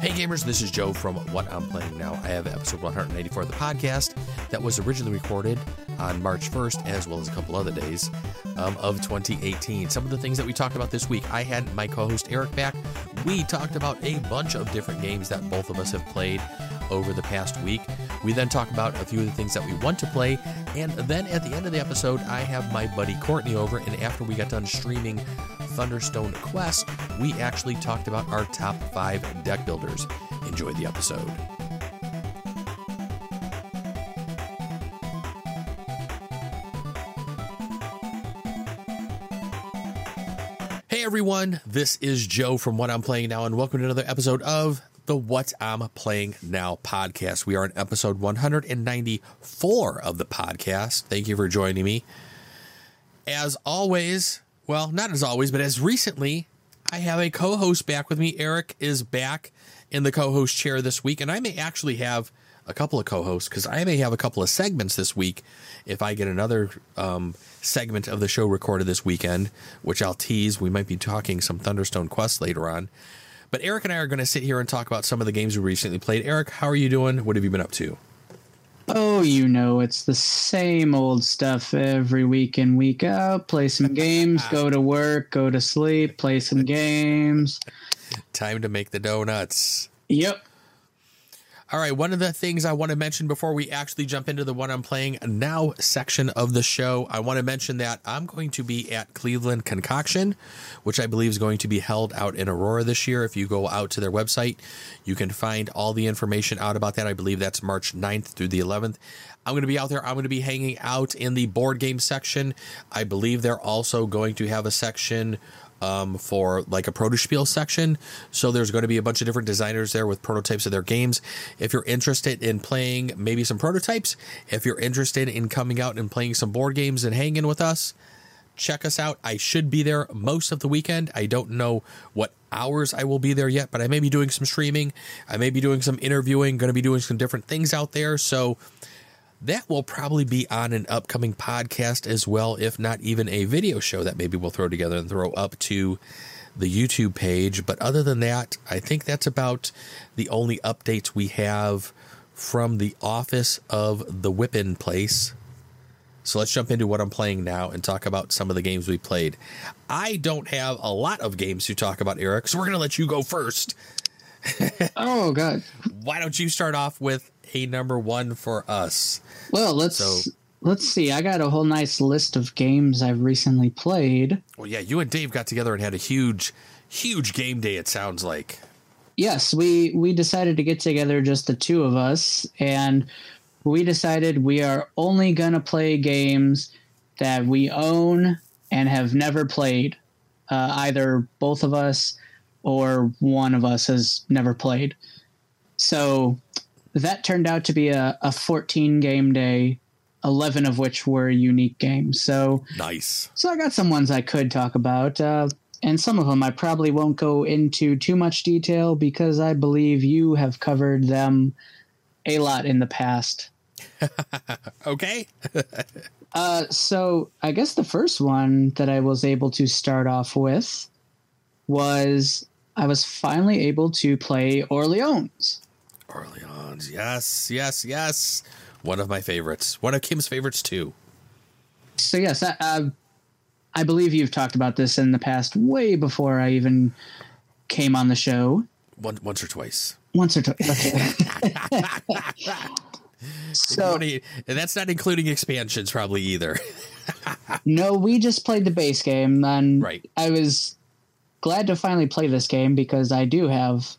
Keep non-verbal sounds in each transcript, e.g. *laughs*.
Hey gamers, this is Joe from What I'm Playing Now. I have episode 184 of the podcast that was originally recorded on March 1st, as well as a couple other days um, of 2018. Some of the things that we talked about this week, I had my co host Eric back. We talked about a bunch of different games that both of us have played over the past week. We then talk about a few of the things that we want to play, and then at the end of the episode, I have my buddy Courtney over, and after we got done streaming Thunderstone Quest, we actually talked about our top five deck builders. Enjoy the episode. Hey everyone, this is Joe from What I'm Playing Now, and welcome to another episode of the What I'm Playing Now podcast. We are on episode 194 of the podcast. Thank you for joining me. As always, well, not as always, but as recently, I have a co host back with me. Eric is back in the co host chair this week, and I may actually have a couple of co hosts because I may have a couple of segments this week if I get another um, segment of the show recorded this weekend, which I'll tease. We might be talking some Thunderstone Quest later on. But Eric and I are going to sit here and talk about some of the games we recently played. Eric, how are you doing? What have you been up to? Oh, you know, it's the same old stuff every week in, week out. Play some games, go to work, go to sleep, play some games. Time to make the donuts. Yep. All right, one of the things I want to mention before we actually jump into the one I'm playing now section of the show, I want to mention that I'm going to be at Cleveland Concoction, which I believe is going to be held out in Aurora this year. If you go out to their website, you can find all the information out about that. I believe that's March 9th through the 11th. I'm going to be out there. I'm going to be hanging out in the board game section. I believe they're also going to have a section um, for like a Protospiel section. So there's going to be a bunch of different designers there with prototypes of their games. If you're interested in playing maybe some prototypes, if you're interested in coming out and playing some board games and hanging with us, check us out. I should be there most of the weekend. I don't know what hours I will be there yet, but I may be doing some streaming. I may be doing some interviewing, going to be doing some different things out there. So that will probably be on an upcoming podcast as well, if not even a video show that maybe we'll throw together and throw up to the YouTube page. But other than that, I think that's about the only updates we have from the office of the Whippin place. So let's jump into what I'm playing now and talk about some of the games we played. I don't have a lot of games to talk about, Eric, so we're going to let you go first. *laughs* oh, God. Why don't you start off with a number one for us? Well, let's so, let's see. I got a whole nice list of games I've recently played. Well, yeah, you and Dave got together and had a huge, huge game day. It sounds like. Yes, we we decided to get together, just the two of us, and we decided we are only gonna play games that we own and have never played. Uh, either both of us or one of us has never played. So that turned out to be a, a 14 game day 11 of which were unique games. So nice. so i got some ones i could talk about uh, and some of them i probably won't go into too much detail because i believe you have covered them a lot in the past. *laughs* Okay. *laughs* Uh, so i guess the first one that i was able to start off with was i was finally able to play orleans Orleans. Yes, yes, yes. One of my favorites. One of Kim's favorites too. So yes, I, uh, I believe you've talked about this in the past, way before I even came on the show. One, once or twice. Once or twice. Okay. *laughs* so, and that's not including expansions, probably either. *laughs* no, we just played the base game, and right. I was glad to finally play this game because I do have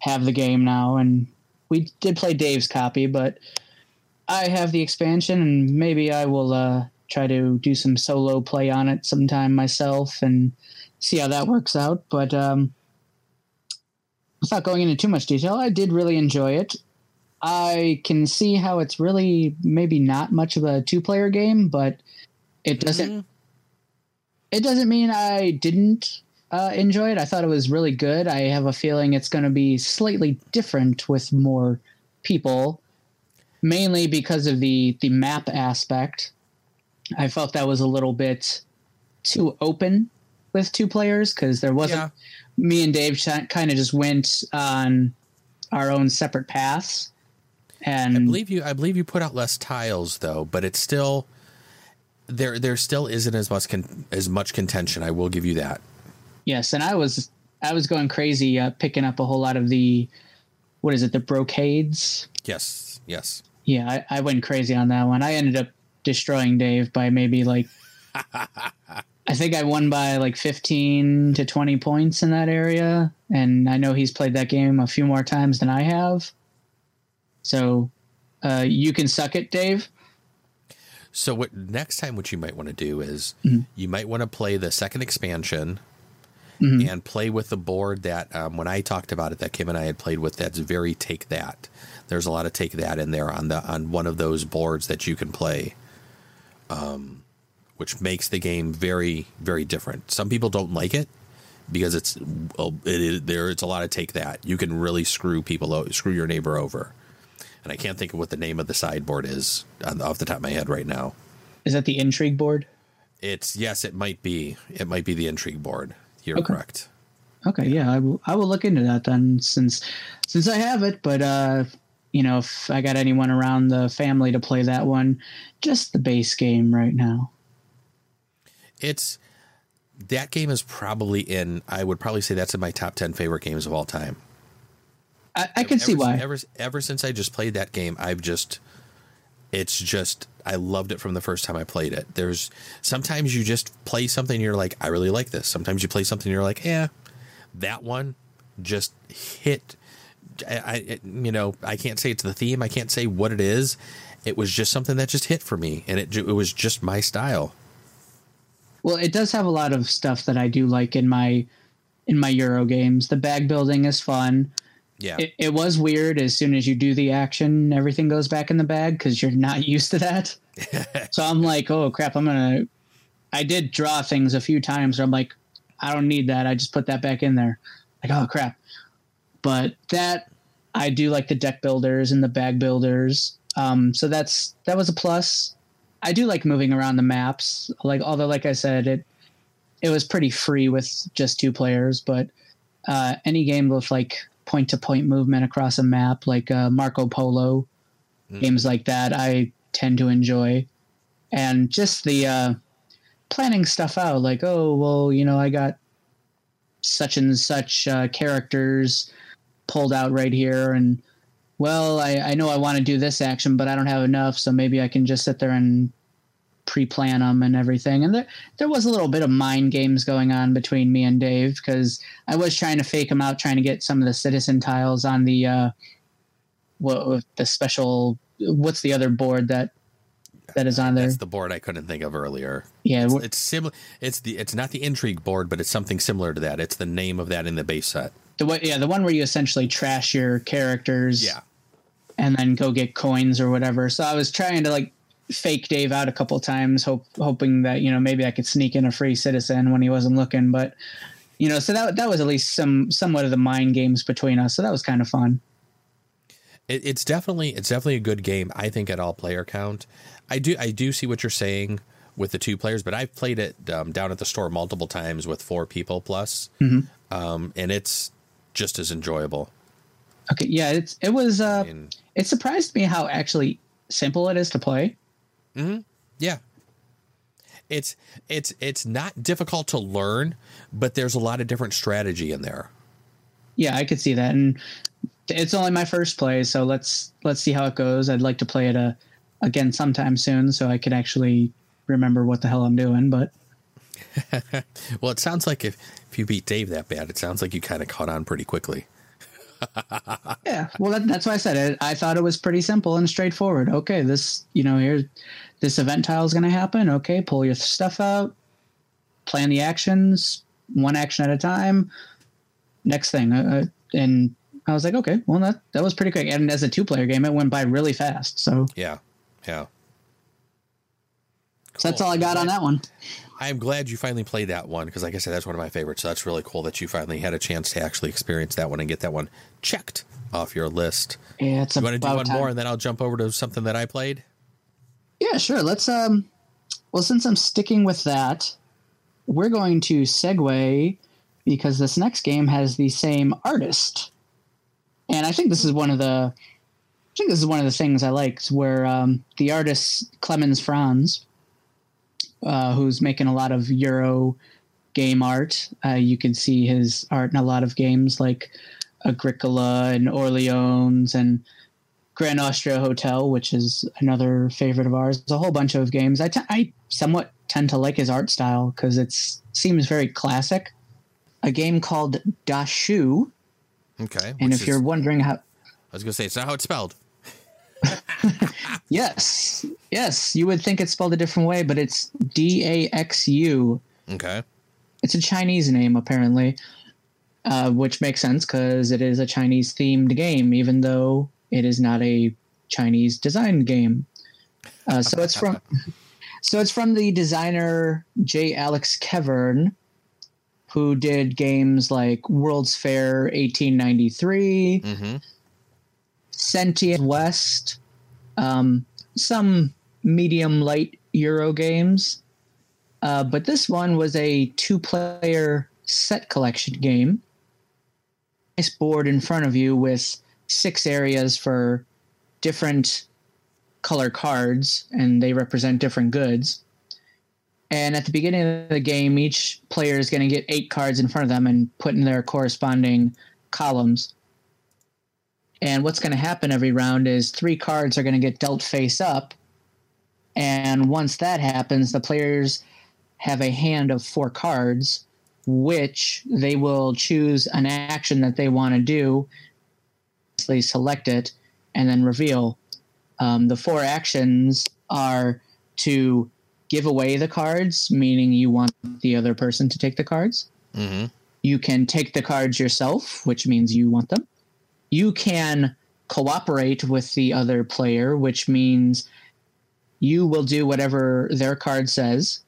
have the game now, and we did play Dave's copy, but I have the expansion, and maybe I will uh, try to do some solo play on it sometime myself and see how that works out. But um, without going into too much detail, I did really enjoy it. I can see how it's really maybe not much of a two-player game, but it doesn't. Mm-hmm. It doesn't mean I didn't uh, enjoy it. I thought it was really good. I have a feeling it's going to be slightly different with more people, mainly because of the the map aspect. I felt that was a little bit too open with two players because there wasn't. Yeah. Me and Dave kind of just went on our own separate paths. And I believe you. I believe you put out less tiles though, but it's still there. There still isn't as much con, as much contention. I will give you that. Yes, and I was I was going crazy uh, picking up a whole lot of the what is it the brocades. Yes. Yes. Yeah, I, I went crazy on that one. I ended up destroying Dave by maybe like *laughs* I think I won by like 15 to 20 points in that area. And I know he's played that game a few more times than I have. So uh, you can suck it, Dave. So what next time what you might want to do is Mm-hmm. you might want to play the second expansion Mhm. and play with the board that um, when I talked about it that Kim and I had played with that's very take that. There's a lot of take that in there on the on one of those boards that you can play. Um which makes the game very very different. Some people don't like it because it's it is there it's a lot of take that. You can really screw people screw your neighbor over. And I can't think of what the name of the sideboard is off the top of my head right now. Is that the intrigue board? It's yes, it might be. It might be the intrigue board. You're Okay. correct. Okay, yeah, I will, I will look into that then since since I have it. But uh, you know, if I got anyone around the family to play that one, just the base game right now. It's that game is probably in. I would probably say that's in my top ten favorite games of all time. I, I can see why. Ever ever since I just played that game, I've just it's just I loved it from the first time I played it. There's sometimes you just play something you're like, I really like this. Sometimes you play something you're like, yeah, that one just hit. I, I it- you know I can't say it's the theme. I can't say what it is. It was just something that just hit for me, and it it was just my style. Well, it does have a lot of stuff that I do like in my in my Euro games. The bag building is fun. Yeah, It, it was weird as soon as you do the action, everything goes back in the bag because you're not *laughs* used to that. *laughs* so I'm like, oh crap, I'm gonna. I did draw things a few times. Where I'm like, I don't need that. I just put that back in there. Like, oh crap. But that I do like the deck builders and the bag builders. Um, so that's that was a plus. I do like moving around the maps. Like although, like I said, it it was pretty free with just two players. But uh, any game with like point to point movement across a map, like uh, Marco Polo, games like that, I tend to enjoy. And just the uh, planning stuff out, like oh well, you know, I got such and such uh, characters pulled out right here, and well, I, I know I want to do this action, but I don't have enough, so maybe I can just sit there and pre-plan them and everything. And there there was a little bit of mind games going on between me and Dave because I was trying to fake him out, trying to get some of the citizen tiles on the uh, what the special. What's the other board that that is on there? that's the board I couldn't think of earlier. yeah, It's, it's similar. It's the. It's not the intrigue board, but it's something similar to that. It's the name of that in the base set. the way, yeah, the one where you essentially trash your characters. Yeah. and then go get coins or whatever. So I was trying to like fake Dave out a couple times, hope hoping that you know maybe I could sneak in a free citizen when he wasn't looking. But you know, so that that was at least some somewhat of the mind games between us. So that was kind of fun. It, it's definitely it's definitely a good game. I think at all player count. I do I do see what you're saying with the two players, but I've played it um, down at the store multiple times with four people plus, um, and it's just as enjoyable. Okay, yeah, it's it was. Uh, And it surprised me how actually simple it is to play. Yeah, it's it's it's not difficult to learn, but there's a lot of different strategy in there. Yeah, I could see that, and it's only my first play, so let's let's see how it goes. I'd like to play it uh, again sometime soon, so I could actually remember what the hell I'm doing. But *laughs* Well, it sounds like if if you beat Dave that bad, it sounds like you kind of caught on pretty quickly. Yeah, well, that, that's why I said it. I thought it was pretty simple and straightforward. Okay, this you know here, this event tile is going to happen. Okay, pull your stuff out, plan the actions one action at a time. Next thing, uh, uh, and I was like, okay, well that that was pretty quick. And as a two player game, it went by really fast. So, Yeah, yeah. So that's all I got on that one. I am glad you finally played that one because, like I said, that's one of my favorites. So that's really cool that you finally had a chance to actually experience that one and get that one checked off your list. Yeah, it's You want to do one time. more, and then I'll jump over to something that I played. Yeah, sure. Let's um well since I'm sticking with that, we're going to segue because this next game has the same artist. and I think this is one of the I think this is one of the things I liked where um, the artist Clemens Franz, uh, who's making a lot of Euro game art. Uh, you can see his art in a lot of games like Agricola and Orleans and Grand Austria Hotel, which is another favorite of ours. There's a whole bunch of games. I, t- I somewhat tend to like his art style because it seems very classic. A game called Dashu. Okay. And if is, you're wondering how. I was going to say, it's not how it's spelled. Yes. Yes. You would think it's spelled a different way, but it's D A X U. Okay. It's a Chinese name, apparently, uh, which makes sense because it is a Chinese themed game, even though it is not a Chinese designed game. Uh, so it's from. So it's from the designer J. Alex Kevern, who did games like World's Fair 1893, Mm-hmm. Sentient West, um, some medium light Euro games. Uh, but this one was a two player set collection game. Nice board in front of you with six areas for different color cards, and they represent different goods. And at the beginning of the game, each player is going to get eight cards in front of them and put in their corresponding columns. And what's going to happen every round is three cards are going to get dealt face up. And once that happens, the players have a hand of four cards, which they will choose an action that they want to do. They select it and then reveal. Um, the four actions are to give away the cards, meaning you want the other person to take the cards. Mm-hmm. You can take the cards yourself, which means you want them. You can cooperate with the other player, which means you will do whatever their card says.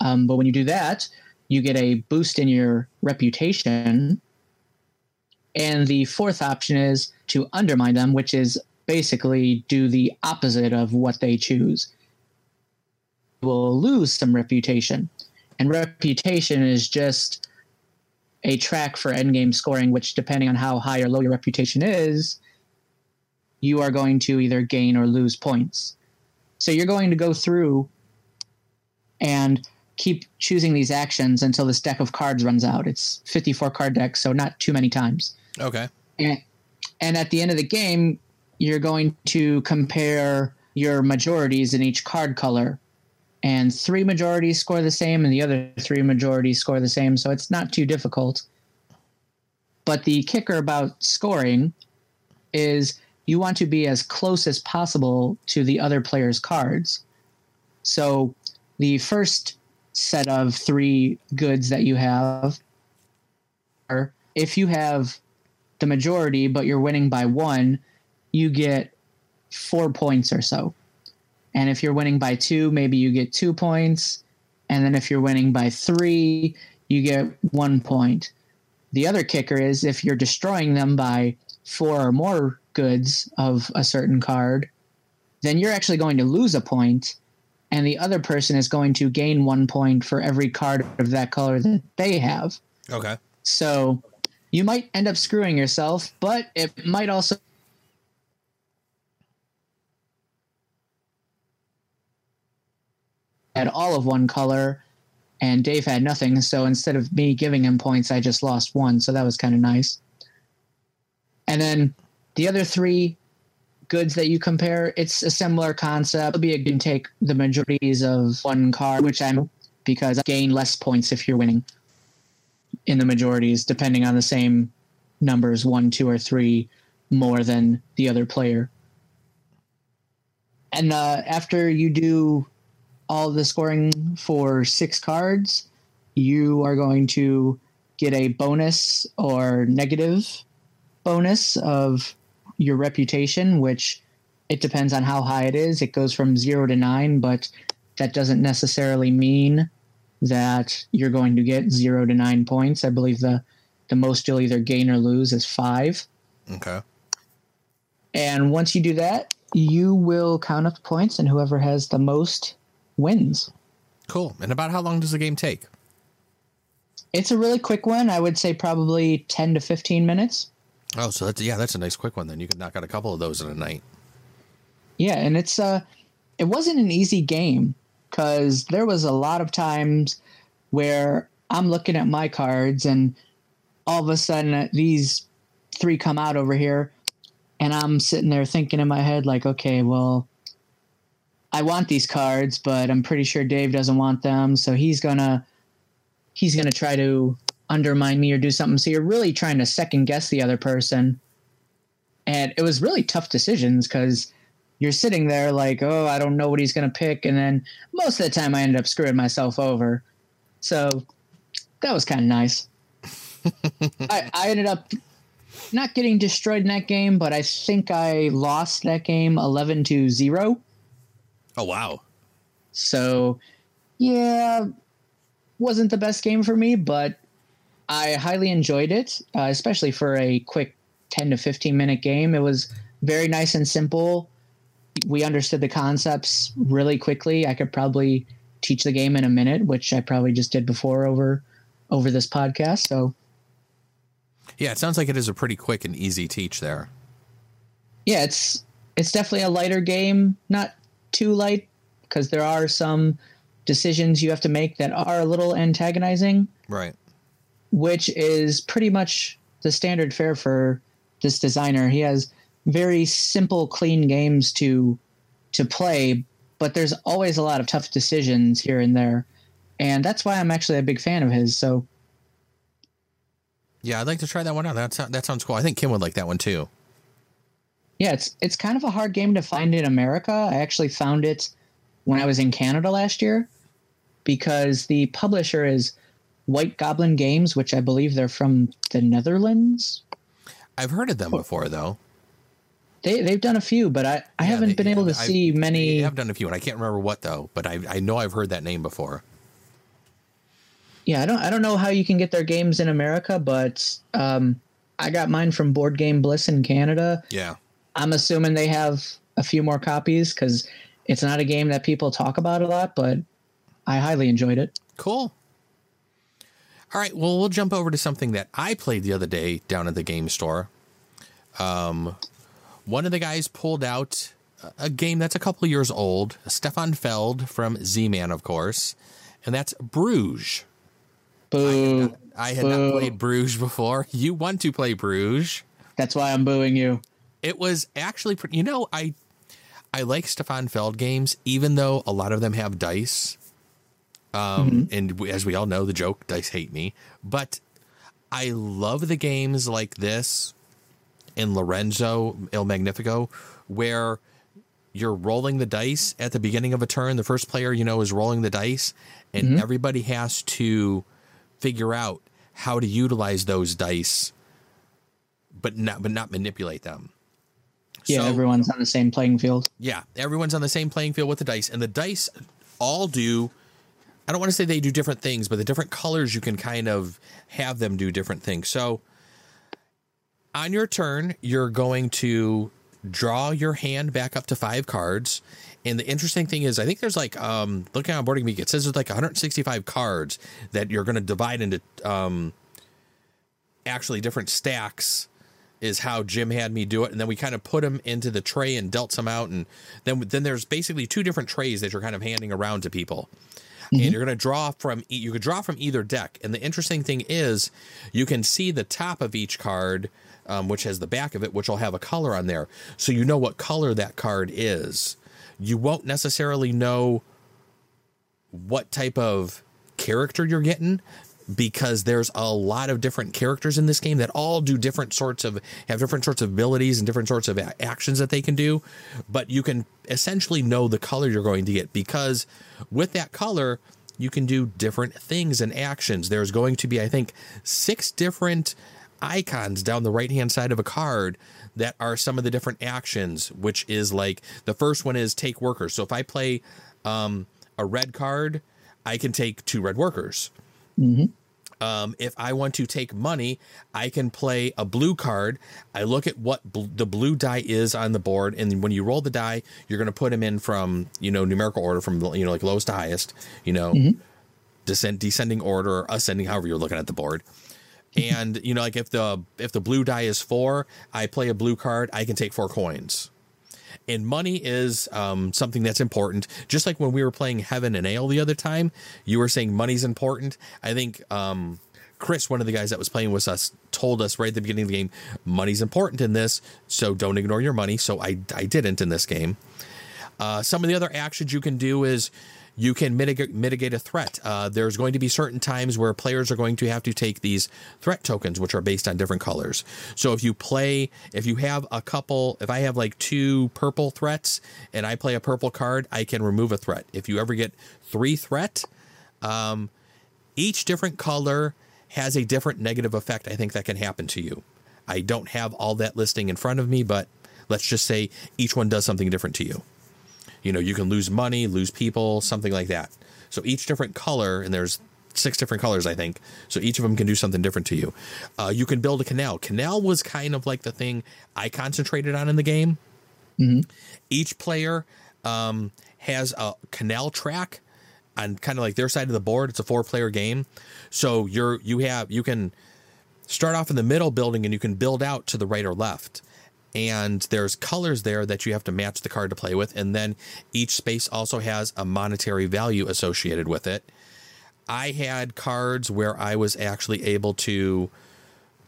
Um, but when you do that, you get a boost in your reputation. And the fourth option is to undermine them, which is basically do the opposite of what they choose. You will lose some reputation. And reputation is just a track for endgame scoring, which, depending on how high or low your reputation is, you are going to either gain or lose points. So you're going to go through and keep choosing these actions until this deck of cards runs out. It's 54 card deck, so not too many times. Okay. And, and at the end of the game, you're going to compare your majorities in each card color. And three majorities score the same, and the other three majorities score the same, so it's not too difficult. But the kicker about scoring is you want to be as close as possible to the other player's cards. So the first set of three goods that you have are if you have the majority but you're winning by one, you get four points or so. And if you're winning by two, maybe you get two points. And then if you're winning by three, you get one point. The other kicker is if you're destroying them by four or more goods of a certain card, then you're actually going to lose a point, and the other person is going to gain one point for every card of that color that they have. Okay. So you might end up screwing yourself, but it might also had all of one color and Dave had nothing. So instead of me giving him points, I just lost one. So that was kind of nice. And then the other three goods that you compare, it's a similar concept. It'll be a can take the majorities of one card, which I'm because I gain less points if you're winning in the majorities, depending on the same numbers, one, two, or three more than the other player. And uh, after you do all the scoring for six cards, you are going to get a bonus or negative bonus of your reputation, which it depends on how high it is. It goes from zero to nine, but that doesn't necessarily mean that you're going to get zero to nine points. I believe the the most you'll either gain or lose is five. Okay. And once you do that, you will count up the points, and whoever has the most wins. Cool. And about how long does the game take? It's a really quick one. I would say probably 10 to 15 minutes. Oh, so that's yeah, that's a nice quick one. Then you could knock out a couple of those in a night. Yeah, and it's uh, it wasn't an easy game because there was a lot of times where I'm looking at my cards and all of a sudden uh, these three come out over here and I'm sitting there thinking in my head like, okay, well, I want these cards, but I'm pretty sure Dave doesn't want them, so he's gonna he's gonna try to undermine me or do something. So you're really trying to second guess the other person, and it was really tough decisions because you're sitting there like, oh, I don't know what he's gonna pick, and then most of the time I ended up screwing myself over. So that was kind of nice. *laughs* I, I ended up not getting destroyed in that game, but I think I lost that game 11 to 0. Oh wow! So, yeah, wasn't the best game for me, but I highly enjoyed it, uh, especially for a quick 10 to 15 minute game. It was very nice and simple. We understood the concepts really quickly. I could probably teach the game in a minute, which I probably just did before over over this podcast. So, Yeah, it sounds like it is a pretty quick and easy teach there. yeah, it's it's definitely a lighter game, not too light because there are some decisions you have to make that are a little antagonizing, Right. which is pretty much the standard fare for this designer. He has very simple, clean games to to play, but there's always a lot of tough decisions here and there. And that's why I'm actually a big fan of his. So Yeah, I'd like to try that one out. That that sounds cool. I think Kim would like that one too. Yeah, it's it's kind of a hard game to find in America. I actually found it when I was in Canada last year because the publisher is White Goblin Games, which I believe they're from the Netherlands. I've heard of them before though. They they've done a few, but I, I Yeah, haven't they- been able to I- see many. They have done a few, and I can't remember what though. But I I know I've heard that name before. Yeah, I don't I don't know how you can get their games in America, but um, I got mine from Board Game Bliss in Canada. Yeah. I'm assuming they have a few more copies because it's not a game that people talk about a lot, but I highly enjoyed it. Cool. All right. Well, we'll jump over to something that I played the other day down at the game store. Um, one of the guys pulled out a- game that's a couple years old, Stefan Feld from Z Man, of course, and that's Bruges. Boo. I had Boo. not played Bruges before. *laughs* You want to play Bruges? That's why I'm booing you. It was actually pretty. You know, I I like Stefan Feld games, even though a lot of them have dice. Um, and as we all know, the joke dice hate me. But I love the games like this in Lorenzo Il Magnifico, where you're rolling the dice at the beginning of a turn. The first player, you know, is rolling the dice, and everybody has to figure out how to utilize those dice, but not but not manipulate them. Yeah, So- everyone's on the same playing field. yeah, everyone's on the same playing field with the dice, and the dice all do. I don't want to say they do different things, but the different colors you can kind of have them do different things. So, on your turn, you're going to draw your hand back up to five cards. And the interesting thing is, I think there's like, um, looking on BoardGameGeek, it says there's like 165 cards that you're going to divide into um, actually different stacks is how Jim had me do it, and then we kind of put them into the tray and dealt some out, and then then there's basically two different trays that you're kind of handing around to people, and you're going to draw from you could draw from either deck, and the interesting thing is you can see the top of each card, um, which has the back of it, which will have a color on there, so you know what color that card is. You won't necessarily know what type of character you're getting because there's a lot of different characters in this game that all do different sorts of have different sorts of abilities and different sorts of actions that they can do. But you can essentially know the color you're going to get because with that color you can do different things and actions. There's going to be i think six different icons down the right hand side of a card that are some of the different actions which is like the first one is take workers. So if i play um, a red card i can take two red workers um, if I want to take money, I can play a blue card. I look at what bl- the blue die is on the board, and when you roll the die, you're going to put them in from you know numerical order from you know like lowest to highest. You know, descent descending order or ascending, however you're looking at the board. and you know, like if the if the blue die is four, I play a blue card. I can take four coins. And money is um, something that's important. Just like when we were playing Heaven and Ale the other time, you were saying money's important. I think um, Chris, one of the guys that was playing with us, told us right at the beginning of the game, money's important in this, so don't ignore your money. So I, I didn't in this game. Uh, some of the other actions you can do is you can mitigate mitigate a threat. Uh, there's going to be certain times where players are going to have to take these threat tokens, which are based on different colors. So if you play, if you have a couple, if I have like two purple threats and I play a purple card, I can remove a threat. If you ever get three threat, um, each different color has a different negative effect. I think that can happen to you. I don't have all that listing in front of me, but let's just say each one does something different to you. You know, you can lose money, lose people, something like that. So each different color, and there's six different colors, I think. So each of them can do something different to you. Uh, you can build a canal. Canal was kind of like the thing I concentrated on in the game. Mm-hmm. Each player um, has a canal track on kind of like their side of the board. It's a four player game. So you're you have you can start off in the middle building and you can build out to the right or left and there's colors there that you have to match the card to play with. And then each space also has a monetary value associated with it. I had cards where i was actually able to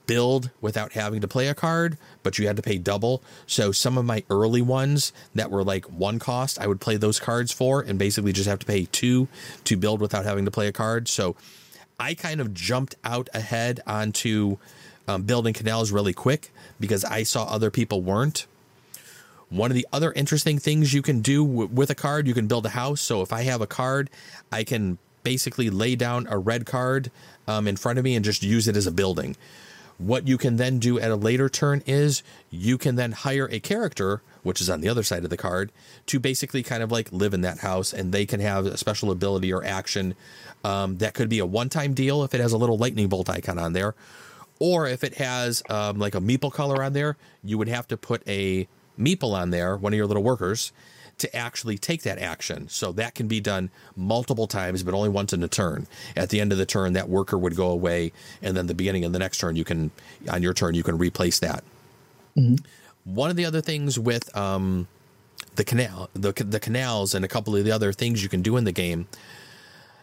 build without having to play a card but you had to pay double. So some of my early ones that were like one cost i would play those cards for and basically just have to pay two to build without having to play a card. So i kind of jumped out ahead onto um, building canals really quick because I saw other people weren't. One of the other interesting things you can do w- with a card, you can build a house. So if I have a card, I can basically lay down a red card um, in front of me and just use it as a building. What you can then do at a later turn is you can then hire a character, which is on the other side of the card, to basically kind of like live in that house and they can have a special ability or action. Um, that could be a one time deal if it has a little lightning bolt icon on there, or if it has um, like a meeple color on there, you would have to put a meeple on there, one of your little workers, to actually take that action. So that can be done multiple times, but only once in a turn. At the end of the turn, that worker would go away, and then the beginning of the next turn, you can on your turn you can replace that. Mm-hmm. One of the other things with um, the canal, the the canals, and a couple of the other things you can do in the game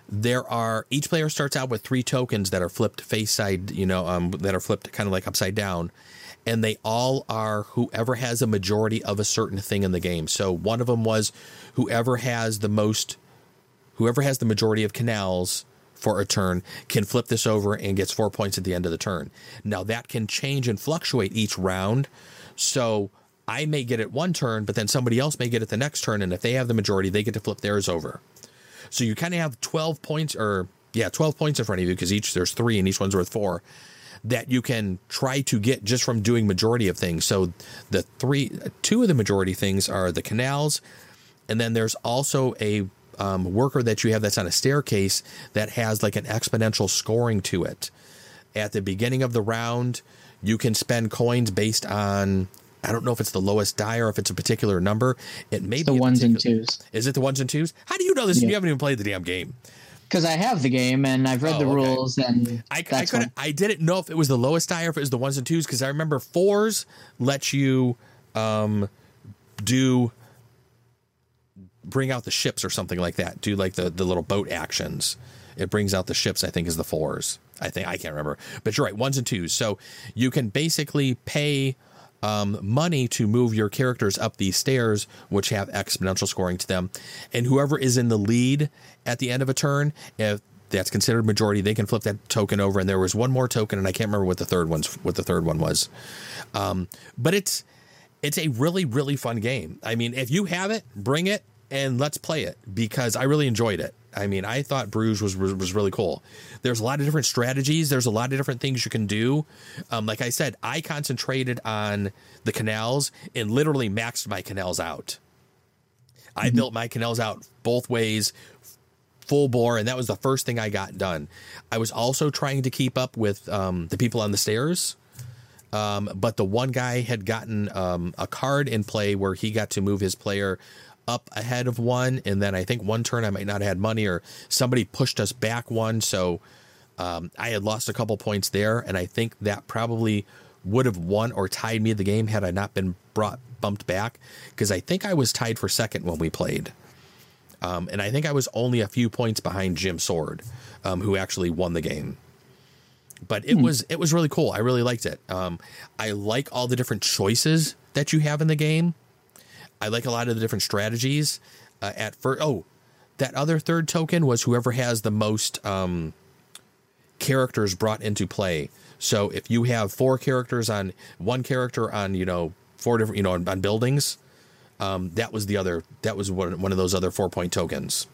there are each player starts out with three tokens that are flipped face side, you know, um, that are flipped kind of like upside down, and they all are whoever has a majority of a certain thing in the game. So one of them was whoever has the most, whoever has the majority of canals for a turn can flip this over and gets four points at the end of the turn. Now that can change and fluctuate each round. So I may get it one turn, but then somebody else may get it the next turn, and if they have the majority, they get to flip theirs over. So you kind of have 12 points or yeah, 12 points in front of you because each there's three and each one's worth four that you can try to get just from doing majority of things. So the three, two of the majority things are the canals, and then there's also a um, worker that you have that's on a staircase that has like an exponential scoring to it. At the beginning of the round, you can spend coins based on I don't know if it's the lowest die or if it's a particular number. It may it's be the ones and twos. Is it the ones and twos? How do you know this? Yeah. You haven't even played the damn game. Because I have the game and I've read oh, the okay. rules and I, I could I didn't know if it was the lowest die or if it was the ones and twos because I remember fours let you um, do bring out the ships or something like that. Do like the the little boat actions. It brings out the ships. I think is the fours. I think I can't remember, but you're right. Ones and twos. So you can basically pay um, money to move your characters up these stairs, which have exponential scoring to them. And whoever is in the lead at the end of a turn, if that's considered majority, they can flip that token over. And there was one more token, and I can't remember what the third one's what the third one was. Um, but it's it's a really really fun game. I mean, if you have it, bring it and let's play it because I really enjoyed it. I mean, I thought Bruges was was really cool. There's a lot of different strategies. There's a lot of different things you can do. Um, like I said, I concentrated on the canals and literally maxed my canals out. I mm-hmm. built my canals out both ways, full bore, and that was the first thing I got done. I was also trying to keep up with um, the people on the stairs. Um, but the one guy had gotten um, a card in play where he got to move his player up ahead of one, and then I think one turn I might not have had money, or somebody pushed us back one, so Um, I had lost a couple points there, and I think that probably would have won or tied me the game had I not been brought bumped back because I think I was tied for second when we played. Um, and I think I was only a few points behind Jim Sword, um, who actually won the game. But it hmm. was it was really cool. I really liked it. Um, I like all the different choices that you have in the game. I like a lot of the different strategies. Uh, at first, oh, that other third token was whoever has the most um, characters brought into play. So if you have four characters on one character on you know four different you know on, on buildings, um, that was the other that was one, one of those other four point tokens.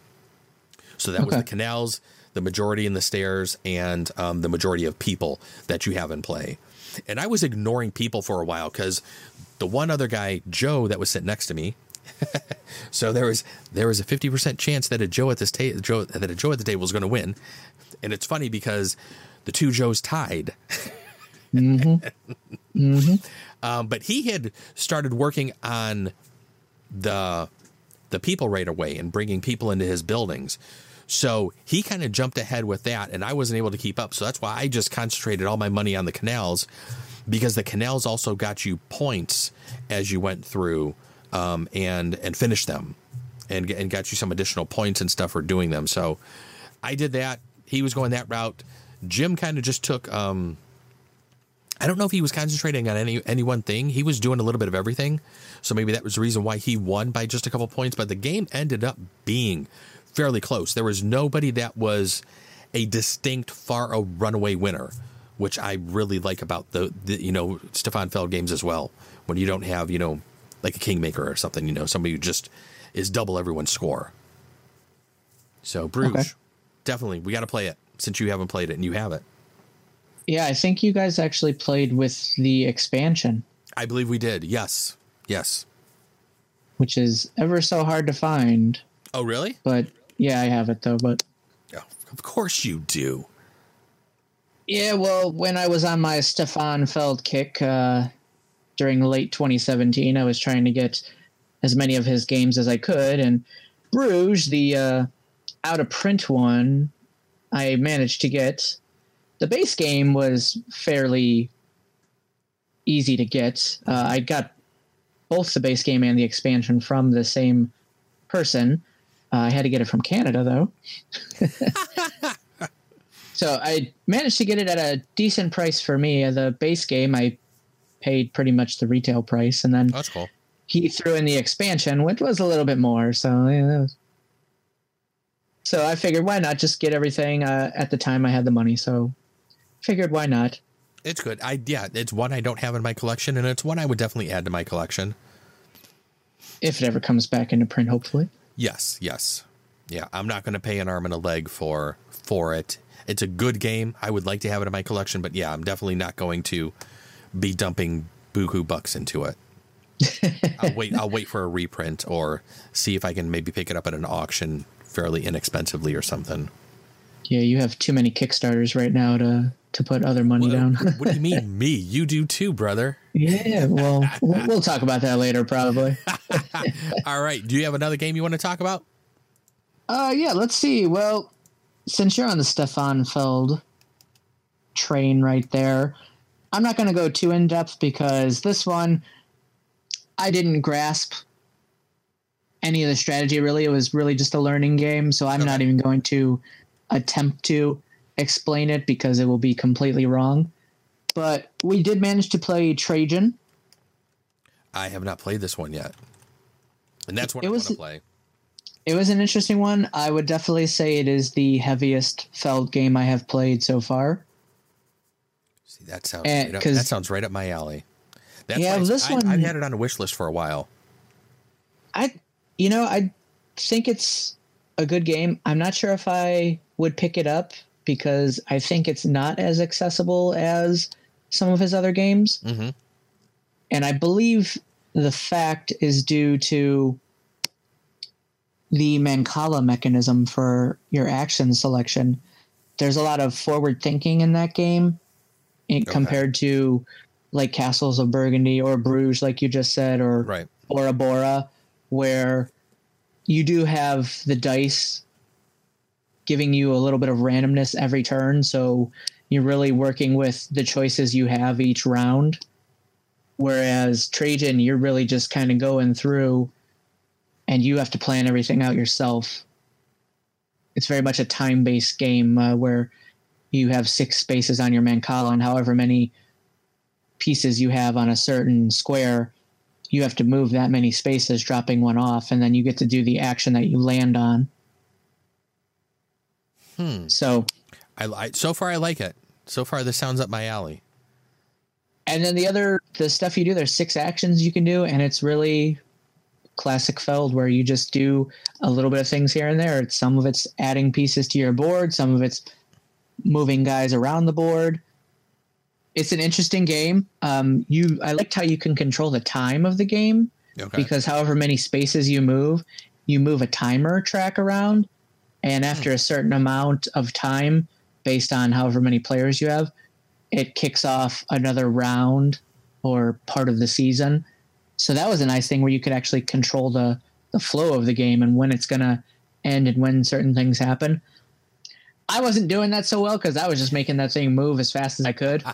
So that okay. was the canals, the majority in the stairs, and um, the majority of people that you have in play. And I was ignoring people for a while because the one other guy, Joe, that was sitting next to me. *laughs* so there was there was a fifty percent chance that a Joe at this table Joe that a Joe at the table was going to win, and it's funny because the two Joes tied. mm-hmm. Mm-hmm. *laughs* Um, but he had started working on the the people right away and bringing people into his buildings. So he kind of jumped ahead with that, and I wasn't able to keep up. So that's why I just concentrated all my money on the canals because the canals also got you points as you went through um, and and finished them, and and got you some additional points and stuff for doing them. So I did that. He was going that route. Jim kind of just took. Um, I don't know if he was concentrating on any any one thing. He was doing a little bit of everything, so maybe that was the reason why he won by just a couple points. But the game ended up being fairly close. There was nobody that was a distinct far a runaway winner, which I really like about the, the you know Stefan Feld games as well. When you don't have you know like a kingmaker or something, you know somebody who just is double everyone's score. So Bruges, okay. definitely we got to play it since you haven't played it and you have it. Yeah, I think you guys actually played with the expansion. I believe we did. Yes. Yes. Which is ever so hard to find. Oh, really? But yeah, I have it though, but oh, of course you do. Yeah, well, when I was on my Stefan Feld kick uh, during late 2017, I was trying to get as many of his games as I could, and Bruges, the uh, out of print one, I managed to get. The base game was fairly easy to get. Uh, I got both the base game and the expansion from the same person. Uh, I had to get it from Canada though. *laughs* so I managed to get it at a decent price for me. The base game I paid pretty much the retail price, and then that's cool. He threw in the expansion, which was a little bit more. So yeah, so I figured why not just get everything. Uh, at the time I had the money, so figured why not. It's good. I yeah, it's one I don't have in my collection, and it's one I would definitely add to my collection if it ever comes back into print. Hopefully. Yes. Yes. Yeah. I'm not going to pay an arm and a leg for for it. It's a good game. I would like to have it in my collection, but yeah, I'm definitely not going to be dumping buku bucks into it. *laughs* I'll wait. I'll wait for a reprint or see if I can maybe pick it up at an auction fairly inexpensively or something. Yeah, you have too many Kickstarters right now to to put other money down. what do you mean, *laughs* me? You do too, brother. Yeah, well, we'll talk about that later, probably. *laughs* All right. Do you have another game you want to talk about? Uh, yeah. Let's see. Well, since you're on the Stefan Feld train right there, I'm not going to go too in depth because this one I didn't grasp any of the strategy. Really, it was really just a learning game. So I'm okay. not even going to attempt to explain it because it will be completely wrong. But we did manage to play Trajan. I have not played this one yet, and that's what it I was, want to play. It was an interesting one. I would definitely say it is the heaviest Feld game I have played so far. See, that sounds and, right up, that sounds right up my alley. That's yeah, this I, one I've had it on a wish list for a while. I, you know, I think it's a good game. I'm not sure if I would pick it up because I think it's not as accessible as some of his other games. Mm-hmm. And I believe the fact is due to the Mancala mechanism for your action selection. There's a lot of forward thinking in that game okay. compared to like Castles of Burgundy or Bruges, like you just said, or right. Bora Bora, where you do have the dice giving you a little bit of randomness every turn. So you're really working with the choices you have each round. Whereas Trajan, you're really just kind of going through and you have to plan everything out yourself. It's very much a time based game uh, where you have six spaces on your Mancala, and however many pieces you have on a certain square, you have to move that many spaces, dropping one off, and then you get to do the action that you land on. Hmm. So, I, I so far I like it. So far, this sounds up my alley. and then the other the stuff you do, there's six actions you can do, and it's really classic Feld where you just do a little bit of things here and there. Some of it's adding pieces to your board, some of it's moving guys around the board. It's an interesting game. Um, you, I liked how you can control the time of the game Okay. because however many spaces you move, you move a timer track around, and after a certain amount of time, based on however many players you have, it kicks off another round or part of the season. So that was a nice thing where you could actually control the the flow of the game and when it's gonna end and when certain things happen. I wasn't doing that so well because I was just making that thing move as fast as I could. *laughs* *laughs*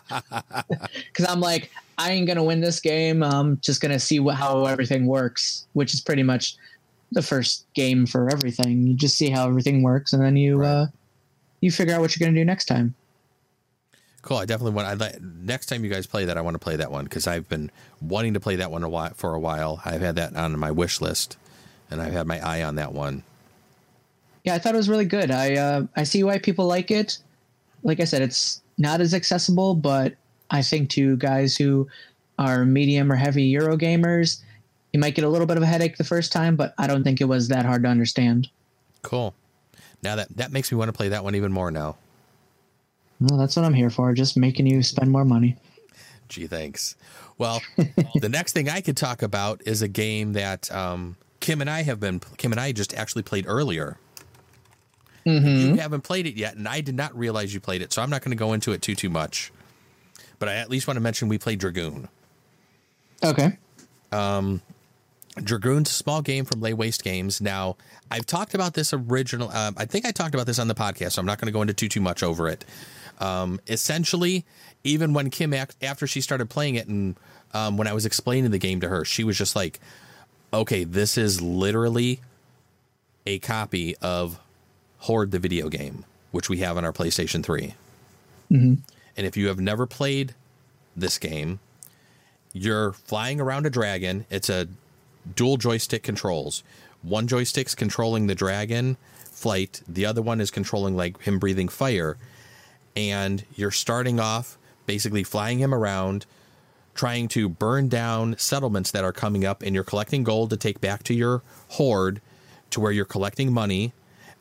Because I'm like, I ain't gonna win this game. I'm just gonna see what, how everything works, which is pretty much the first game for everything. You just see how everything works, and then you Right. uh, you figure out what you're gonna do next time. Cool. I definitely want. I next time you guys play that. I want to play that one because I've been wanting to play that one a while, for a while. I've had that on my wish list, and I've had my eye on that one. Yeah, I thought it was really good. I uh, I see why people like it. Like I said, it's not as accessible, but I think to guys who are medium or heavy Euro gamers, you might get a little bit of a headache the first time, but I don't think it was that hard to understand. Cool. Now that that makes me want to play that one even more now. Well, that's what I'm here for, just making you spend more money. Gee, thanks. Well, *laughs* the next thing I could talk about is a game that um, Kim and I have been. Kim and I just actually played earlier. You haven't played it yet, and I did not realize you played it, so I'm not going to go into it too too much. But I at least want to mention we played Dragoon. Okay. Dragoon's a small game from Lay Waste Games. Now, I've talked about this original. Uh, I think I talked about this on the podcast, so I'm not going to go into too too much over it. Um, essentially, even when Kim after she started playing it, and um, when I was explaining the game to her, she was just like, "Okay, this is literally a copy of Hoard, the video game, which we have on our PlayStation 3." And if you have never played this game, you're flying around a dragon. It's a dual joystick controls. One joystick's controlling the dragon flight, the other one is controlling like him breathing fire. And you're starting off basically flying him around, trying to burn down settlements that are coming up, and you're collecting gold to take back to your hoard to where you're collecting money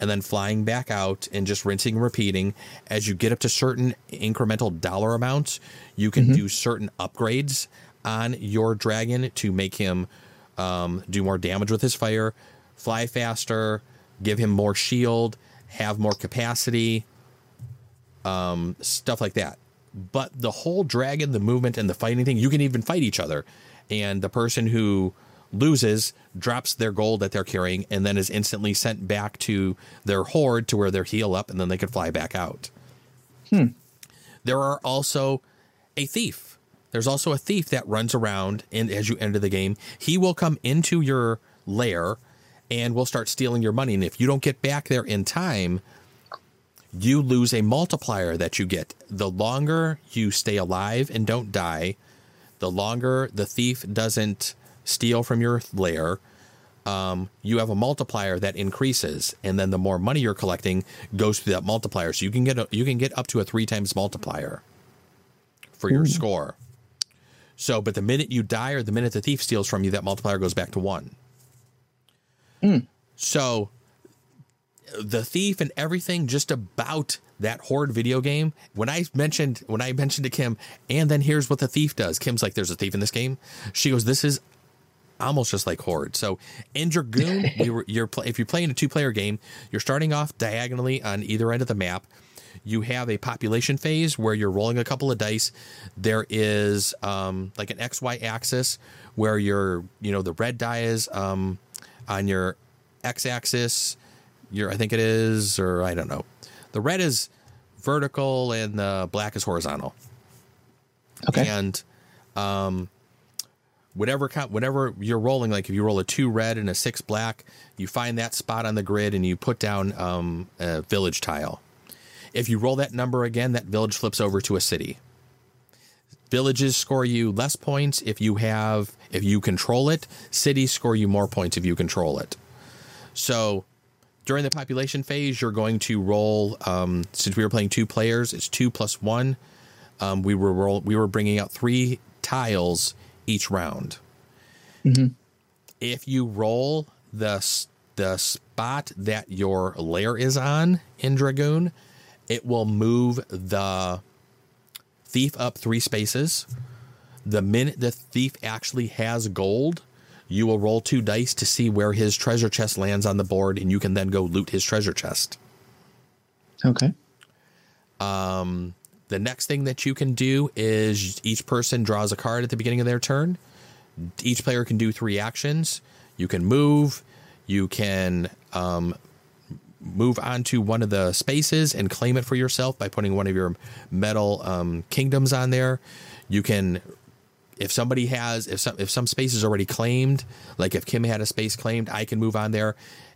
and then flying back out and just rinsing and repeating. As you get up to certain incremental dollar amounts, you can mm-hmm. do certain upgrades on your dragon to make him um, do more damage with his fire, fly faster, give him more shield, have more capacity, um, stuff like that. But the whole dragon, the movement, and the fighting thing, you can even fight each other. And the person who loses drops their gold that they're carrying and then is instantly sent back to their hoard to where they're heal up and then they can fly back out. Hmm. There are also a thief. There's also a thief that runs around and as you enter the game, he will come into your lair and will start stealing your money. And if you don't get back there in time, you lose a multiplier that you get. The longer you stay alive and don't die, the longer the thief doesn't steal from your lair, um, you have a multiplier that increases, and then the more money you're collecting goes through that multiplier. So you can get a, you can get up to a three times multiplier for your score. So, but the minute you die or the minute the thief steals from you, that multiplier goes back to one. Hmm. So the thief and everything just about that hoard video game when i mentioned when i mentioned to kim and then here's what the thief does kim's like there's a thief in this game. She goes this is almost just like hoard. So in dragoon *laughs* you play, if you're playing a two player game you're starting off diagonally on either end of the map you have a population phase where you're rolling a couple of dice there is um, like an xy axis where you're you know the red die is um, on your x axis Your I think it is, or I don't know. The red is vertical and the black is horizontal. Okay. And um, whatever whenever you're rolling, like if you roll a two red and a six black, you find that spot on the grid and you put down um, a village tile. If you roll that number again, that village flips over to a city. Villages score you less points if you have if you control it. Cities score you more points if you control it. So during the population phase, you're going to roll. Um, since we were playing two players, it's two plus one. Um, we were roll, we were bringing out three tiles each round. If you roll the the spot that your lair is on in Dragoon, it will move the thief up three spaces. The minute the thief actually has gold, you will roll two dice to see where his treasure chest lands on the board, and you can then go loot his treasure chest. Okay. The next thing that you can do is each person draws a card at the beginning of their turn. Each player can do three actions. You can move. You can um, move onto one of the spaces and claim it for yourself by putting one of your metal um, kingdoms on there. You can, if somebody has, if some if some space is already claimed, like if Kim had a space claimed, I can move on there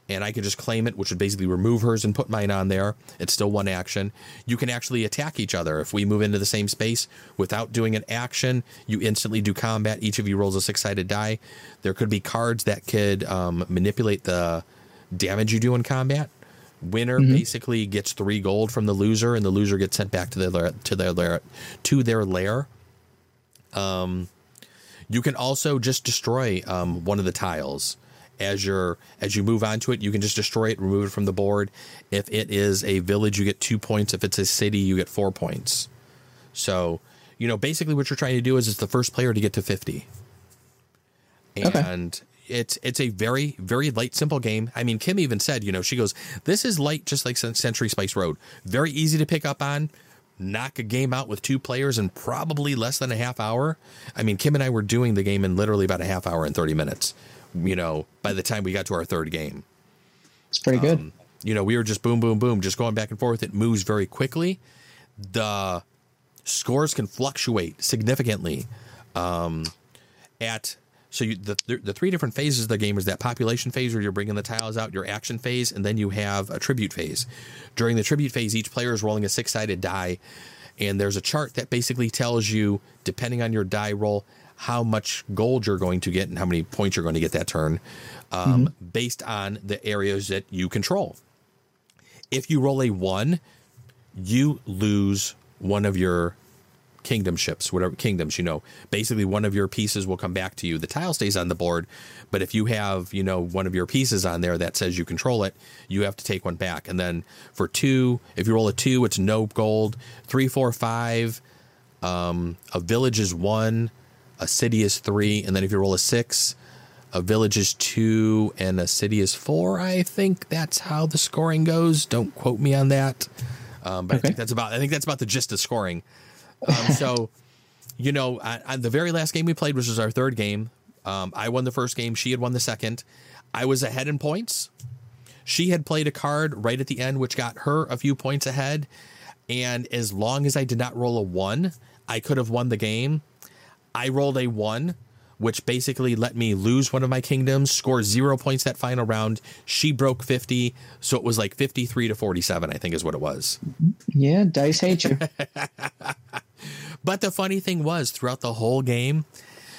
and I can just claim it, which would basically remove hers and put mine on there. It's still one action. You can actually attack each other. If we move into the same space without doing an action, you instantly do combat. Each of you rolls a six sided die. There could be cards that could um, manipulate the damage you do in combat. Winner basically gets three gold from the loser, and the loser gets sent back to their lair, to their lair to their lair. Um, you can also just destroy um, one of the tiles as you're as you move onto it. You can just destroy it, remove it from the board. If it is a village, you get two points. If it's a city, you get four points. So you know basically what you're trying to do is it's the first player to get to fifty, Okay. It's it's a very very light simple game. I mean, Kim even said, you know, she goes, "This is light, just like Century Spice Road. Very easy to pick up on." Knock a game out with two players in probably less than a half hour. I mean, Kim and I were doing the game in literally about a half hour and 30 minutes, you know, by the time we got to our third game It's pretty good. you know, we were just boom, boom, boom, just going back and forth. It moves very quickly. The scores can fluctuate significantly. Um, at so you, the the three different phases of the game is that population phase where you're bringing the tiles out, your action phase, and then you have a tribute phase. During the tribute phase, each player is rolling a six sided die, and there's a chart that basically tells you, depending on your die roll, how much gold you're going to get and how many points you're going to get that turn, um, based on the areas that you control. If you roll a one, you lose one of your kingdom ships, whatever kingdoms, you know. Basically, one of your pieces will come back to you. The tile stays on the board, but if you have, you know, one of your pieces on there that says you control it, you have to take one back. And then for two, if you roll a two, it's no gold. Three, four, five, um, a village is one, a city is three, and then if you roll a six, a village is two, and a city is four. I think that's how the scoring goes. Don't quote me on that, um, but I think that's about. I think that's about the gist of scoring. Um, *laughs* so, you know, on, on the very last game we played, which was our third game, um, I won the first game. She had won the second. I was ahead in points. She had played a card right at the end, which got her a few points ahead. And as long as I did not roll a one, I could have won the game. I rolled a one, which basically let me lose one of my kingdoms, score zero points that final round. She broke 50. So it was like 53 to 47, I think is what it was. Yeah, dice hate you. *laughs* But the funny thing was, throughout the whole game,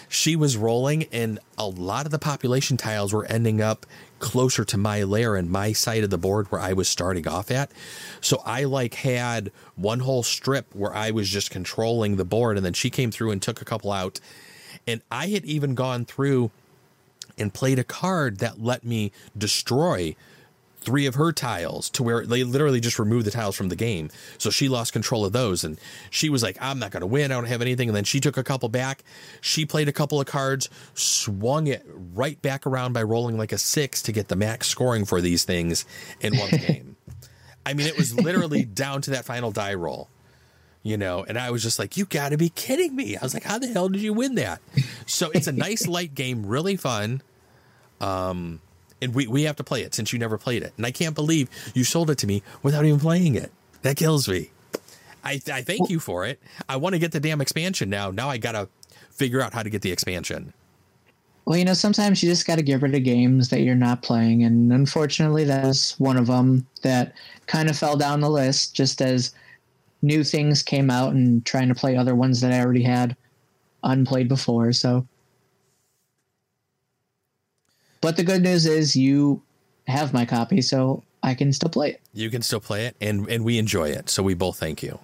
she was rolling, and a lot of the population tiles were ending up closer to my lair and my side of the board where I was starting off at. So I like had one whole strip where I was just controlling the board, and then she came through and took a couple out. And I had even gone through and played a card that let me destroy three of her tiles to where they literally just removed the tiles from the game. So she lost control of those and she was like, I'm not going to win. I don't have anything. And then she took a couple back. She played a couple of cards, swung it right back around by rolling like a six to get the max scoring for these things in one *laughs* game. I mean, it was literally down to that final die roll, you know, and I was just like, you got to be kidding me. I was like, how the hell did you win that? So it's a nice light game, really fun. Um, and we, we have to play it since you never played it. And I can't believe you sold it to me without even playing it. That kills me. I, I thank you for it. I want to get the damn expansion now. Now I got to figure out how to get the expansion. Well, you know, sometimes you just got to get rid of games that you're not playing. And unfortunately, that's one of them that kind of fell down the list just as new things came out and trying to play other ones that I already had unplayed before. So, but the good news is you have my copy, so I can still play it. You can still play it, and and we enjoy it. So we both thank you.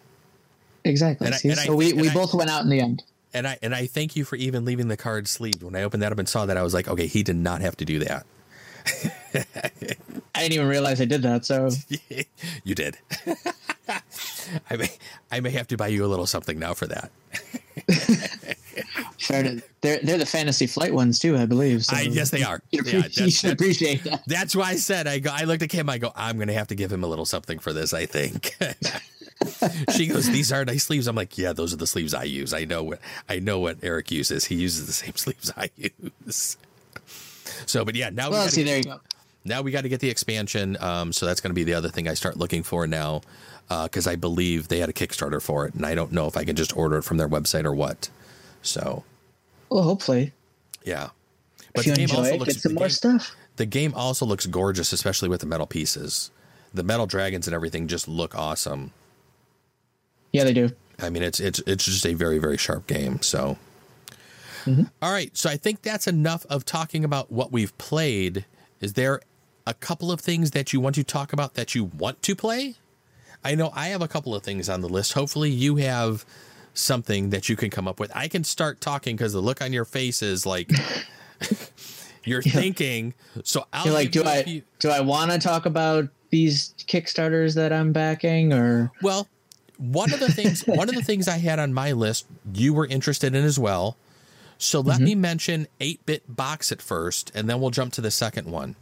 Exactly. And I- and I so we, we I- both went out in the end. And I and I thank you for even leaving the card sleeved. When I opened that up and saw that, I was like, okay, he did not have to do that. *laughs* I didn't even realize I did that. So *laughs* you did. *laughs* I may I may have to buy you a little something now for that. *laughs* to, they're they're the fantasy flight ones too, I believe. So I yes, they are. you, Yeah, should that's, that's, appreciate that. that's why I said I go. I looked at Kim. I go. I'm going to have to give him a little something for this. I think. she goes. These are nice sleeves. I'm like, yeah, those are the sleeves I use. I know what I know what Eric uses. He uses the same sleeves I use. So, but yeah, now we Well, gotta- see, there you go. Now we got to get the expansion. Um, so that's going to be the other thing I start looking for now, because I believe they had a Kickstarter for it, and I don't know if I can just order it from their website or what. So Well, hopefully, yeah, if you enjoy it, get some the more game- stuff. The game also looks gorgeous, especially with the metal pieces. The metal dragons and everything just look awesome. Yeah, they do. I mean, it's it's it's just a very very sharp game. So, All right. So I think that's enough of talking about what we've played. Is there a couple of things that you want to talk about that you want to play? I know I have a couple of things on the list. Hopefully, you have something that you can come up with. I can start talking because the look on your face is like *laughs* you're thinking. So I'll You're like, do you I few- do I want to talk about these Kickstarters that I'm backing, or Well, one of the things one of the things I had on my list you were interested in as well. So let mm-hmm. me mention 8-bit box at first and then we'll jump to the second one.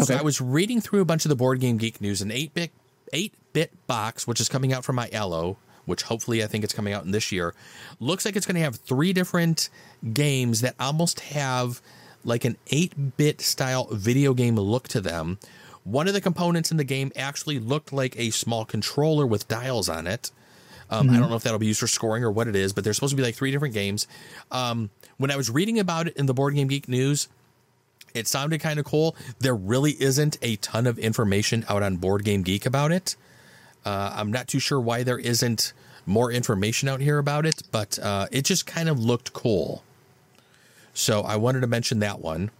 So I was reading through a bunch of the BoardGameGeek news an 8-bit 8-bit box which is coming out from Iello, which hopefully I think it's coming out in this year. Looks like it's going to have three different games that almost have like an 8-bit style video game look to them. One of the components in the game actually looked like a small controller with dials on it. Um, I don't know if that'll be used for scoring or what it is, but there's supposed to be like three different games. Um, when I was reading about it in the BoardGameGeek news, it sounded kind of cool. There really isn't a ton of information out on BoardGameGeek about it. Uh, I'm not too sure why there isn't more information out here about it, but uh, it just kind of looked cool. So I wanted to mention that one.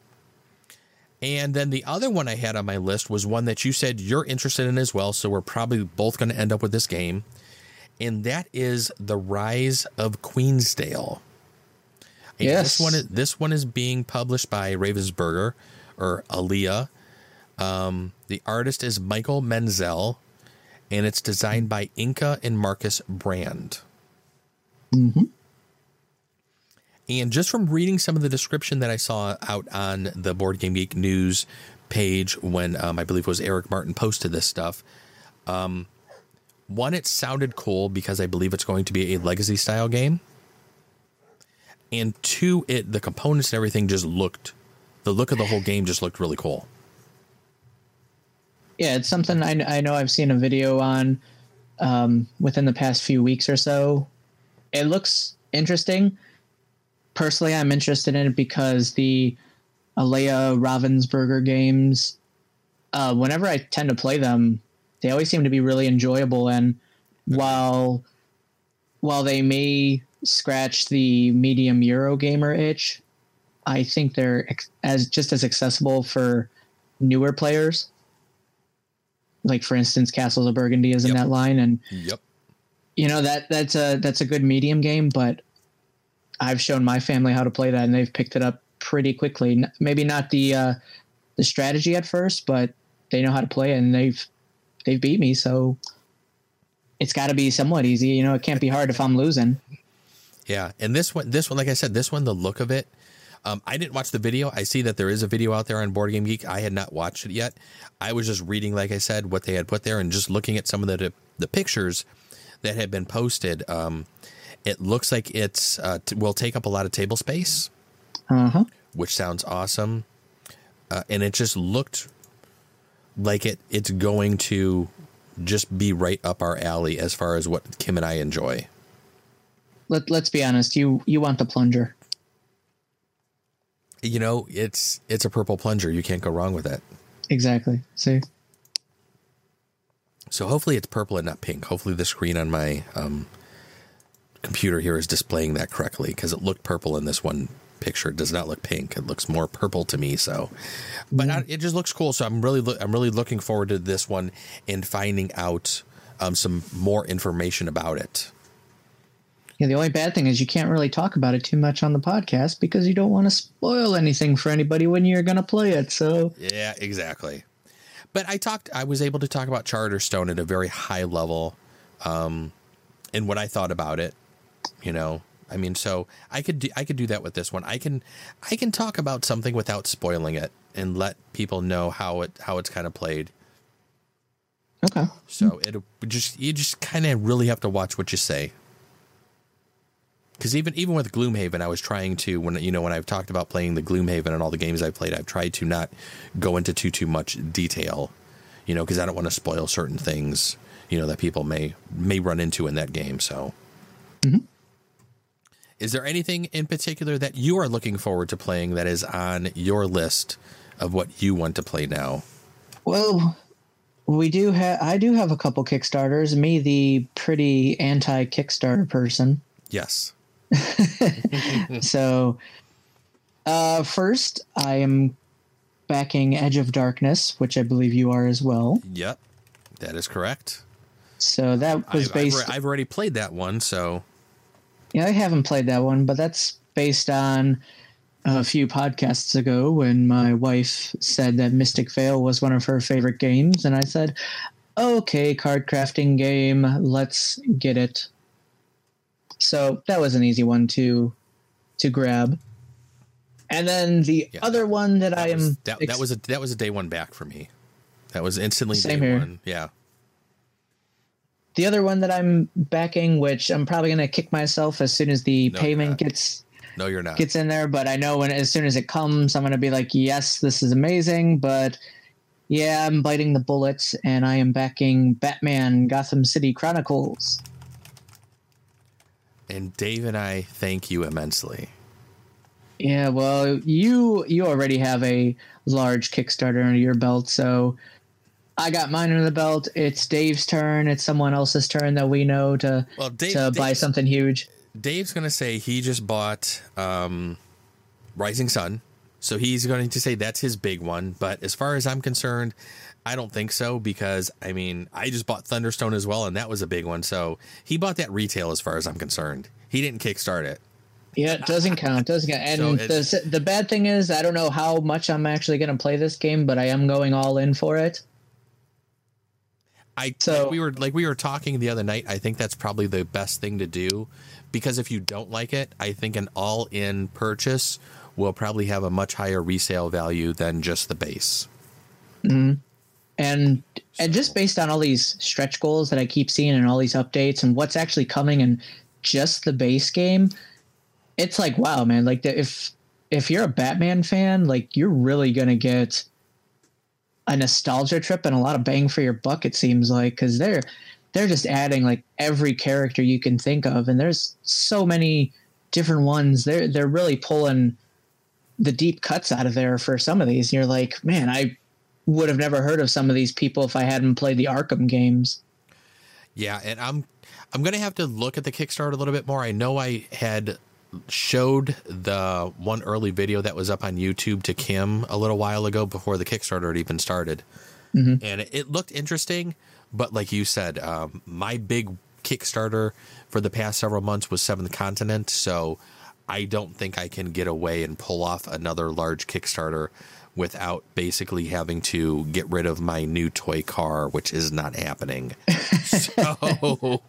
And then the other one I had on my list was one that you said you're interested in as well. So we're probably both going to end up with this game. And that is The Rise of Queensdale. Yes. This one, is, this one is being published by Ravensburger or Alea. Um, the artist is Michael Menzel, and it's designed by Inka and Markus Brand. Mm-hmm. And just from reading some of the description that I saw out on the BoardGameGeek news page when um, I believe it was Eric Martin posted this stuff, um, one, it sounded cool because I believe it's going to be a legacy style game. And two, it the components and everything just looked, the look of the whole game just looked really cool. yeah, it's something I, I know I've seen a video on um, within the past few weeks or so. It looks interesting. Personally, I'm interested in it because the Alea Ravensburger games, uh, whenever I tend to play them, they always seem to be really enjoyable. And while while they may scratch the medium Euro gamer itch, I think they're as just as accessible for newer players. Like for instance, Castles of Burgundy is in Yep. that line, and Yep. you know that that's a that's a good medium game. But I've shown my family how to play that, and they've picked it up pretty quickly. N- Maybe not the uh, the strategy at first, but they know how to play it, and they've they've beat me. So it's got to be somewhat easy. You know, it can't be hard if I'm losing. Yeah, and this one, this one, like I said, this one, the look of it. Um, I didn't watch the video. I see that there is a video out there on BoardGameGeek. I had not watched it yet. I was just reading, like I said, what they had put there, and just looking at some of the the pictures that had been posted. Um, it looks like it's uh, t- will take up a lot of table space, Uh huh. which sounds awesome. uh, and it just looked like it it's going to just be right up our alley as far as what Kim and I enjoy. Let Let's be honest. You you want the plunger. You know, it's it's a purple plunger. You can't go wrong with it. Exactly. See. So hopefully it's purple and not pink. Hopefully the screen on my um, computer here is displaying that correctly because it looked purple in this one picture. It does not look pink. It looks more purple to me. So, but I, it just looks cool. So I'm really, I'm really looking forward to this one and finding out um, some more information about it. Yeah, the only bad thing is you can't really talk about it too much on the podcast because you don't want to spoil anything for anybody when you're going to play it. So, yeah, exactly. But I talked, I was able to talk about Charterstone at a very high level um, and what I thought about it, you know. I mean, so I could do, I could do that with this one. I can I can talk about something without spoiling it and let people know how it how it's kind of played. Okay. So it just you just kind of really have to watch what you say. Because even even with Gloomhaven, I was trying to when you know when I've talked about playing the Gloomhaven and all the games I've played, I've tried to not go into too too much detail, you know, because I don't want to spoil certain things, you know, that people may may run into in that game. So. Mm-hmm. Is there anything in particular that you are looking forward to playing that is on your list of what you want to play now? Well, we do have. I do have a couple Kickstarters. Me, the pretty anti Kickstarter person. Yes. *laughs* so, uh, first, I am backing Edge of Darkness, which I believe you are as well. Yep, that is correct. So that was I've, based. I've, I've already played that one, so yeah, I haven't played that one, but that's based on a few podcasts ago when my wife said that Mystic Vale was one of her favorite games, and I said, "Okay, card crafting game, let's get it." So that was an easy one to to grab. And then the yeah, other one that, that I am was, that, ex- that, was a that was a day one back for me. That was instantly Same day here. one. Yeah. The other one that I'm backing, which I'm probably going to kick myself as soon as the no, payment gets no, you're not gets in there. But I know when as soon as it comes, I'm going to be like, yes, this is amazing. But yeah, I'm biting the bullets, and I am backing Batman: Gotham City Chronicles. And Dave and I thank you immensely. Yeah, well, you you already have a large Kickstarter under your belt, so I got mine under the belt. It's Dave's turn. It's someone else's turn that we know to well, Dave, to buy something huge. Dave's going to say he just bought um, Rising Sun, so he's going to say that's his big one. But as far as I'm concerned, I don't think so because I mean I just bought Thunderstone as well, and that was a big one. So he bought that retail as far as I'm concerned. He didn't kickstart it. Yeah, it doesn't count. Doesn't count. And so the the bad thing is I don't know how much I'm actually going to play this game, but I am going all in for it. I so like we were like we were talking the other night. I think that's probably the best thing to do because if you don't like it, I think an all-in purchase will probably have a much higher resale value than just the base. Mm-hmm. And so. and just based on all these stretch goals that I keep seeing and all these updates and what's actually coming in just the base game, it's like wow, man! Like the, if if you're a Batman fan, like you're really gonna get a nostalgia trip and a lot of bang for your buck. It seems like because they're they're just adding like every character you can think of, and there's so many different ones. They're they're really pulling the deep cuts out of there for some of these. And you're like, man, I would have never heard of some of these people if I hadn't played the Arkham games. Yeah, and I'm I'm gonna have to look at the Kickstarter a little bit more. I know I had showed the one early video that was up on YouTube to Kim a little while ago before the Kickstarter had even started. Mm-hmm. And it, looked interesting, but like you said, um, my big Kickstarter for the past several months was Seventh Continent. So I don't think I can get away and pull off another large Kickstarter without basically having to get rid of my new toy car, which is not happening. so,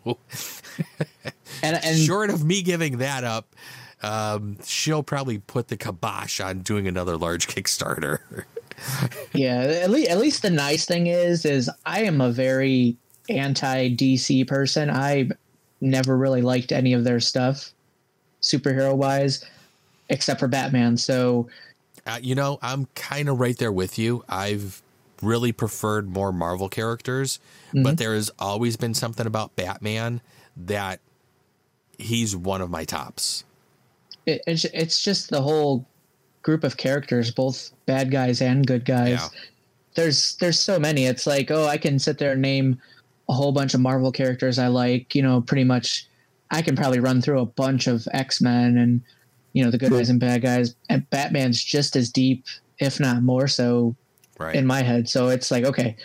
and, and short of me giving that up, um, she'll probably put the kibosh on doing another large Kickstarter. yeah, at least, at least the nice thing is, is I am a very anti DC person. I never really liked any of their stuff, superhero wise, except for Batman. So Uh, you know, I'm kind of right there with you. I've really preferred more Marvel characters, Mm-hmm. but there has always been something about Batman that he's one of my tops. It, it's it's just the whole group of characters, both bad guys and good guys. Yeah. There's there's so many. It's like oh, I can sit there and name a whole bunch of Marvel characters I like. You know, pretty much. I can probably run through a bunch of X Men and you know the good guys and bad guys. And Batman's just as deep, if not more so, Right. in my head. So it's like, okay,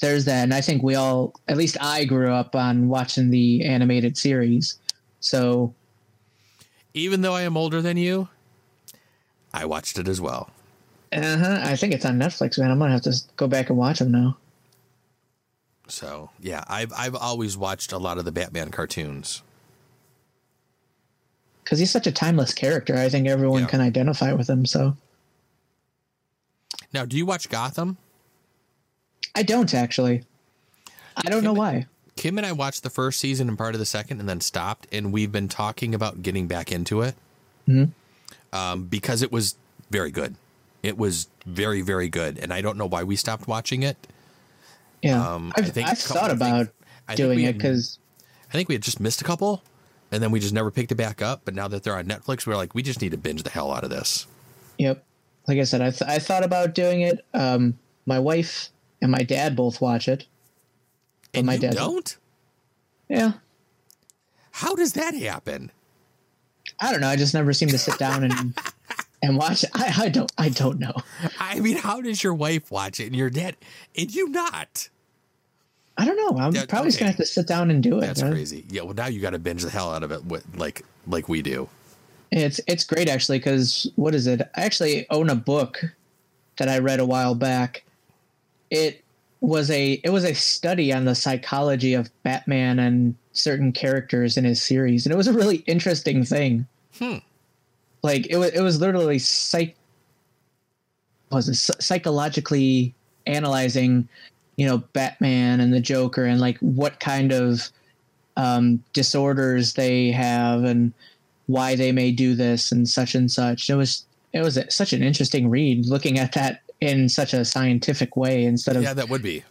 there's that. And I think we all, at least I grew up on watching the animated series. So Even though I am older than you, I watched it as well. uh-huh, I think it's on Netflix, man. I'm going to have to go back and watch them now. So yeah, I've I've always watched a lot of the Batman cartoons. Because he's such a timeless character. I think everyone Yeah. can identify with him. So Now, do you watch Gotham? I don't actually. I don't know why. Kim and I watched the first season and part of the second, and then stopped. And we've been talking about getting back into it um, because it was very good. It was very, very good, and I don't know why we stopped watching it. Yeah. Um, I I've, think- I've thought I think- about I think doing it because I think we had just missed a couple, and then we just never picked it back up. But now that they're on Netflix, we're like, we just need to binge the hell out of this. Yep. Like I said, I, th- I thought about doing it. Um, my wife and my dad both watch it. But And my you dad don't? Yeah. How does that happen? I don't know. I just never seem to sit down and *laughs* and watch it. I, I don't. I don't know. I mean, how does your wife watch it and your dad and you not? I don't know. I'm Yeah, probably just gonna have to sit down and do it. That's crazy. Yeah, well, now you got to binge the hell out of it, with, like like we do. It's it's great actually because what is it? I actually own a book that I read a while back. It was a it was a study on the psychology of Batman and certain characters in his series, and it was a really interesting thing. Hmm. Like it was it was literally psych was it psychologically analyzing, you know, Batman and the Joker and like what kind of um, disorders they have and why they may do this and such and such. It was it was a, such an interesting read looking at that in such a scientific way instead of Yeah, that would be.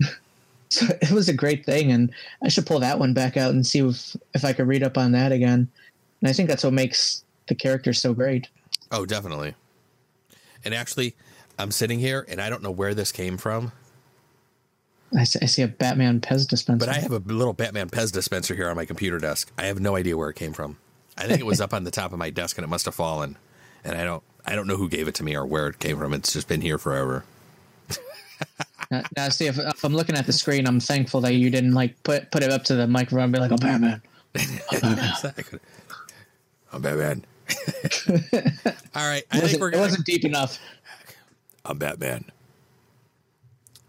*laughs* so it was a great thing and I should pull that one back out and see if if I could read up on that again. And I think that's what makes the character so great. Oh, definitely. And actually, I'm sitting here and I don't know where this came from, I see a Batman Pez dispenser. but I have a little Batman Pez dispenser here on my computer desk. I have no idea where it came from. I think it was up on the top of my desk and it must have fallen. And I don't I don't know who gave it to me or where it came from. It's just been here forever. *laughs* now, now see if, if I'm looking at the screen, I'm thankful that you didn't like put put it up to the microphone and be like, "Oh, Batman." *laughs* Exactly. I'm Batman. *laughs* All right. I It think we're it gonna, wasn't deep enough. I'm Batman.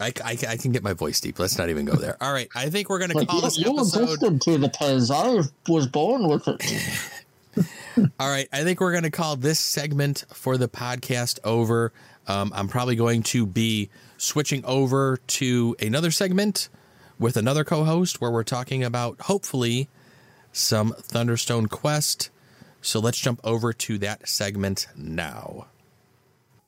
I, I, I can get my voice deep. Let's not even go there. All right. I think we're going to call this you episode. to the Pez. I was born with it. *laughs* All right. I think we're going to call this segment for the podcast over. Um, I'm probably going to be switching over to another segment with another co host where we're talking about hopefully some Thunderstone Quest. So let's jump over to that segment now.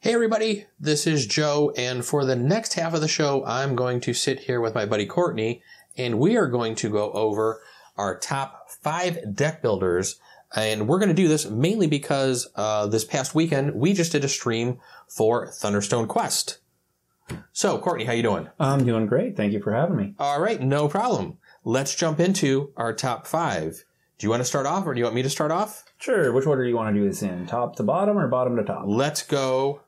Hey, everybody, this is Joe, and for the next half of the show, I'm going to sit here with my buddy Courtney, and we are going to go over our top five deck builders. And we're going to do this mainly because uh, this past weekend we just did a stream for Thunderstone Quest. So, Courtney, how you doing? I'm doing great. Thank you for having me. All right, no problem. Let's jump into our top five. Do you want to start off, or do you want me to start off? Sure. Which order do you want to do this in? Top to bottom or bottom to top? Let's go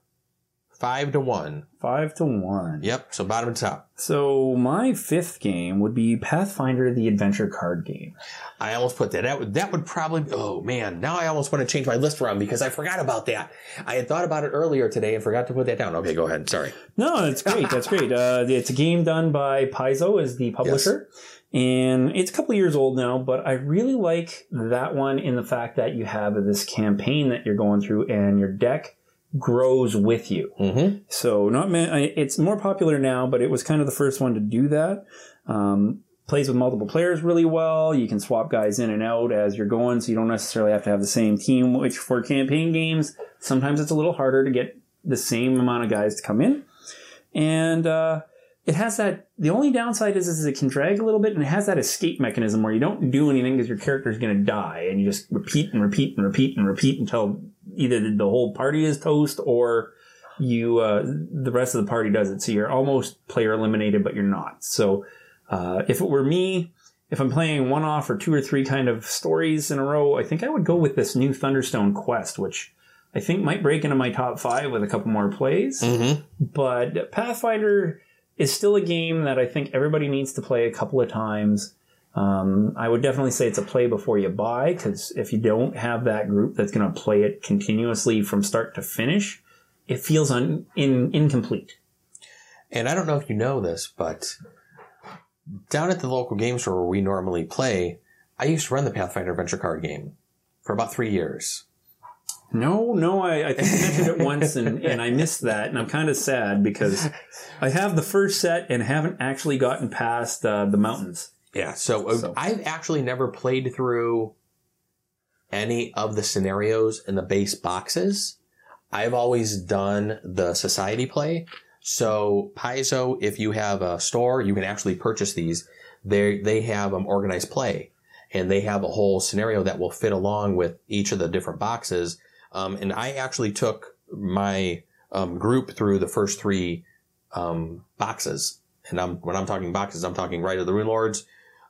five to one. Five to one. Yep, so bottom to top. So my fifth game would be Pathfinder: The Adventure Card Game. I almost put that. That would, that would probably. Oh man, now I almost want to change my list around because I forgot about that. I had thought about it earlier today and forgot to put that down. Okay, go ahead. Sorry. No, that's great. That's great. Uh, it's a game done by Paizo as the publisher. And it's a couple years old now, but I really like that one in the fact that you have this campaign that you're going through and your deck grows with you. Mm-hmm. So not it's more popular now, but it was kind of the first one to do that. Um, plays with multiple players really well. You can swap guys in and out as you're going, so you don't necessarily have to have the same team. Which for campaign games, sometimes it's a little harder to get the same amount of guys to come in, and uh, it has that. The only downside is, is it can drag a little bit, and it has that escape mechanism where you don't do anything because your character is going to die, and you just repeat and repeat and repeat and repeat until either the whole party is toast or you uh, the rest of the party does it. So you're almost player eliminated, but you're not. So uh, if it were me, if I'm playing one off or two or three kind of stories in a row, I think I would go with this new Thunderstone quest, which I think might break into my top five with a couple more plays. Mm-hmm. But Pathfinder is still a game that I think everybody needs to play a couple of times. Um, I would definitely say it's a play before you buy because if you don't have that group that's going to play it continuously from start to finish, it feels un- in, incomplete. And I don't know if you know this, but down at the local game store where we normally play, I used to run the Pathfinder Adventure card game for about three years. No, no, I, I think you mentioned it once and, and I missed that, and I'm kind of sad because I have the first set and haven't actually gotten past uh, the mountains. Yeah, so, uh, So- I've actually never played through any of the scenarios in the base boxes. I've always done the society play. So Paizo, if you have a store, you can actually purchase these. They they have um, organized play, and they have a whole scenario that will fit along with each of the different boxes. Um, and I actually took my um, group through the first three um, boxes. And I'm when I'm talking boxes, I'm talking Rise of the Runelords,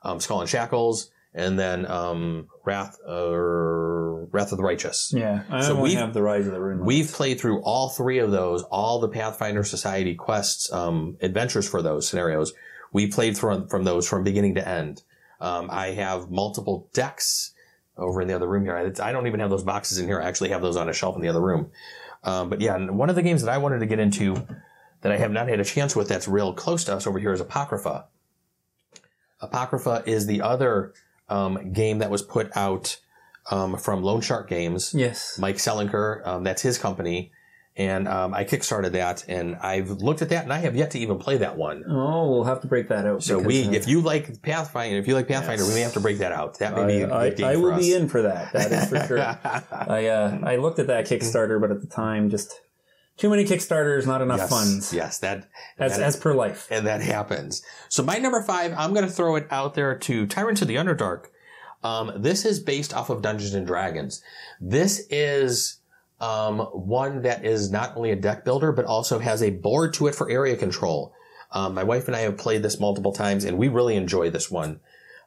um, Skull and Shackles, and then um, Wrath or Wrath of the Righteous. Yeah, I So we've- the Rise of the Rune. We've played through all three of those, all the Pathfinder Society quests, um, adventures for those scenarios. We played from from those from beginning to end. Um, I have multiple decks over in the other room here. I, I don't even have those boxes in here. I actually have those on a shelf in the other room. Um, but yeah, one of the games that I wanted to get into that I have not had a chance with that's real close to us over here is Apocrypha. Apocrypha is the other um, game that was put out um, from Lone Shark Games. yes, Mike Selinker, um, that's his company. And um, I kickstarted that, and I've looked at that, and I have yet to even play that one. Oh, we'll have to break that out. So because, we, uh, if you like Pathfinder, if you like Pathfinder, Yes. we may have to break that out. That may be a I, good game I, I will us. be in for that. That is for sure. *laughs* I uh, I looked at that Kickstarter, but at the time, just too many Kickstarters, not enough yes, funds. yes, that as that- as per life. and that happens. So my number five, I'm going to throw it out there to Tyrants of the Underdark. Um, this is based off of Dungeons and Dragons. This is um, one that is not only a deck builder, but also has a board to it for area control. Um, my wife and I have played this multiple times, and we really enjoy this one.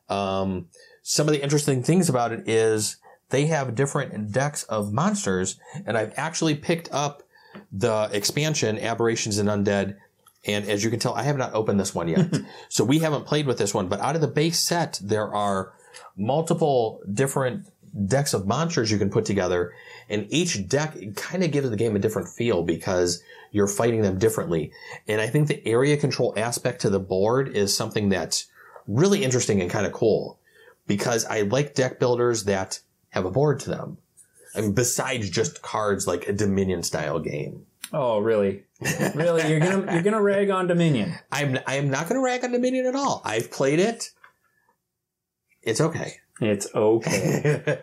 Um, some of the interesting things about it is they have different decks of monsters, and I've actually picked up the expansion Aberrations and Undead. And as you can tell, I have not opened this one yet. *laughs* so we haven't played with this one, but out of the base set, there are multiple different decks of monsters you can put together. And each deck kind of gives the game a different feel because you're fighting them differently. And I think the area control aspect to the board is something that's really interesting and kind of cool because I like deck builders that have a board to them. I mean, besides just cards like a Dominion style game. Oh, really? Really? You're gonna you're gonna rag on Dominion? *laughs* I'm I'm not going to rag on Dominion at all. I've played it. It's okay. It's okay.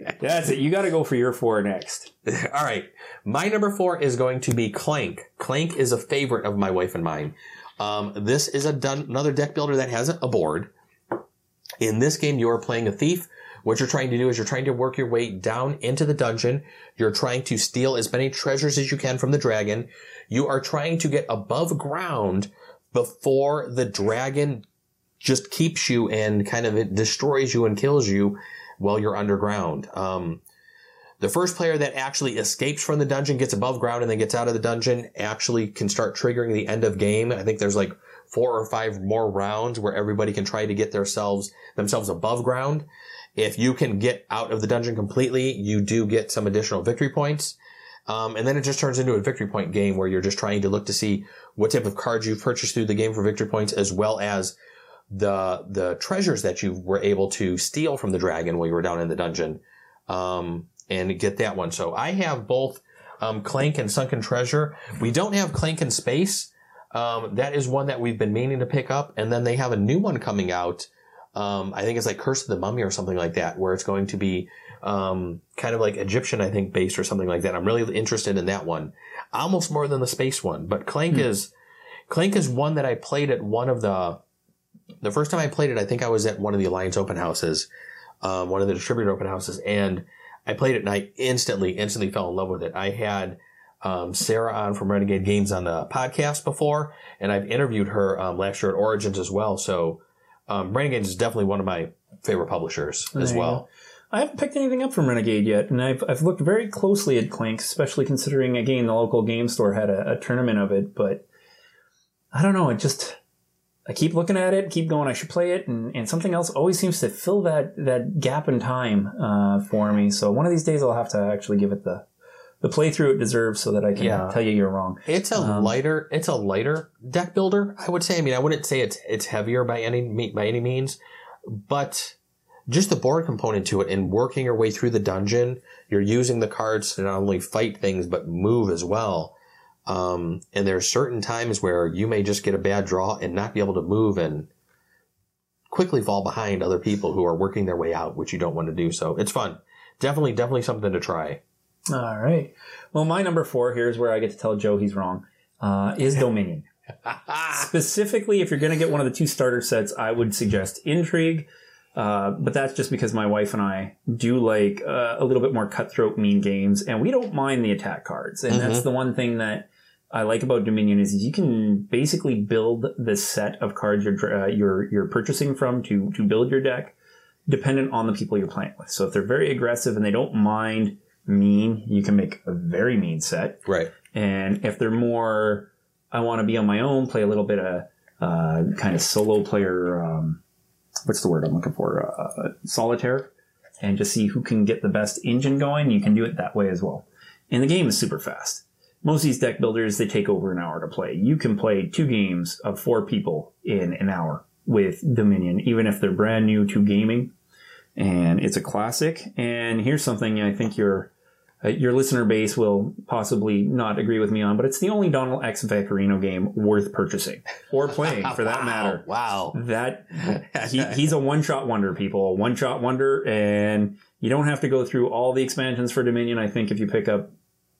*laughs* That's it. You got to go for your four next. *laughs* all right. My number four is going to be Clank. Clank is a favorite of my wife and mine. Um, this is a done, another deck builder that has a board. In this game, you are playing a thief. What you're trying to do is you're trying to work your way down into the dungeon. You're trying to steal as many treasures as you can from the dragon. You are trying to get above ground before the dragon just keeps you and kind of destroys you and kills you while you're underground. Um, the first player that actually escapes from the dungeon, gets above ground, and then gets out of the dungeon actually can start triggering the end of game. I think there's like four or five more rounds where everybody can try to get themselves themselves above ground. If you can get out of the dungeon completely, you do get some additional victory points. Um, and then it just turns into a victory point game where you're just trying to look to see what type of cards you've purchased through the game for victory points, as well as the the treasures that you were able to steal from the dragon while you were down in the dungeon, um, and get that one. So I have both um, Clank and Sunken Treasure. We don't have Clank in Space. Um, that is one that we've been meaning to pick up, and then they have a new one coming out. Um, I think it's like Curse of the Mummy or something like that, where it's going to be um, kind of like Egyptian, I think, based or something like that. I'm really interested in that one. almost more than the space one. But Clank Hmm. is Clank is one that I played at one of the the first time I played it. I think I was at one of the Alliance open houses, um, one of the distributor open houses, and I played it and I instantly instantly fell in love with it. I had um, Sarah on from Renegade Games on the podcast before, and I've interviewed her um, last year at Origins as well. So um, Renegade is definitely one of my favorite publishers as There well. I haven't picked anything up from Renegade yet, and I've, I've looked very closely at Clank, especially considering, again, the local game store had a, a tournament of it, but I don't know, it just, I keep looking at it, keep going, I should play it, and, and something else always seems to fill that, that gap in time uh, for me. So one of these days I'll have to actually give it the, the playthrough it deserves so that I can Yeah. tell you you're wrong. It's a Um, lighter. It's a lighter deck builder. I would say. I mean, I wouldn't say it's it's heavier by any by any means, but just the board component to it and working your way through the dungeon, you're using the cards to not only fight things but move as well. Um, and there's certain times where you may just get a bad draw and not be able to move and quickly fall behind other people who are working their way out, which you don't want to do. So it's fun. Definitely, definitely something to try. All right. Well, my number four, here's where I get to tell Joe he's wrong, uh, is Dominion. *laughs* Specifically, if you're going to get one of the two starter sets, I would suggest Intrigue. Uh, but that's just because my wife and I do like uh, a little bit more cutthroat, mean games, and we don't mind the attack cards. And that's the one thing that I like about Dominion is you can basically build the set of cards you're uh, you're you're purchasing from to to build your deck, dependent on the people you're playing with. So if they're very aggressive and they don't mind mean, you can make a very mean set. Right. And if they're more, I want to be on my own, play a little bit of uh, kind of solo player. Um, what's the word I'm looking for? Uh, solitaire, and just see who can get the best engine going. You can do it that way as well. And the game is super fast. Most of these deck builders they take over an hour to play. You can play two games of four people in an hour with Dominion, even if they're brand new to gaming. And it's a classic. And here's something I think your uh, your listener base will possibly not agree with me on, but it's the only Donald X Vaccarino game worth purchasing or playing, for that *laughs* Wow, matter. Wow. That he, *laughs* he's a one shot wonder, people. One shot wonder, and you don't have to go through all the expansions for Dominion. I think if you pick up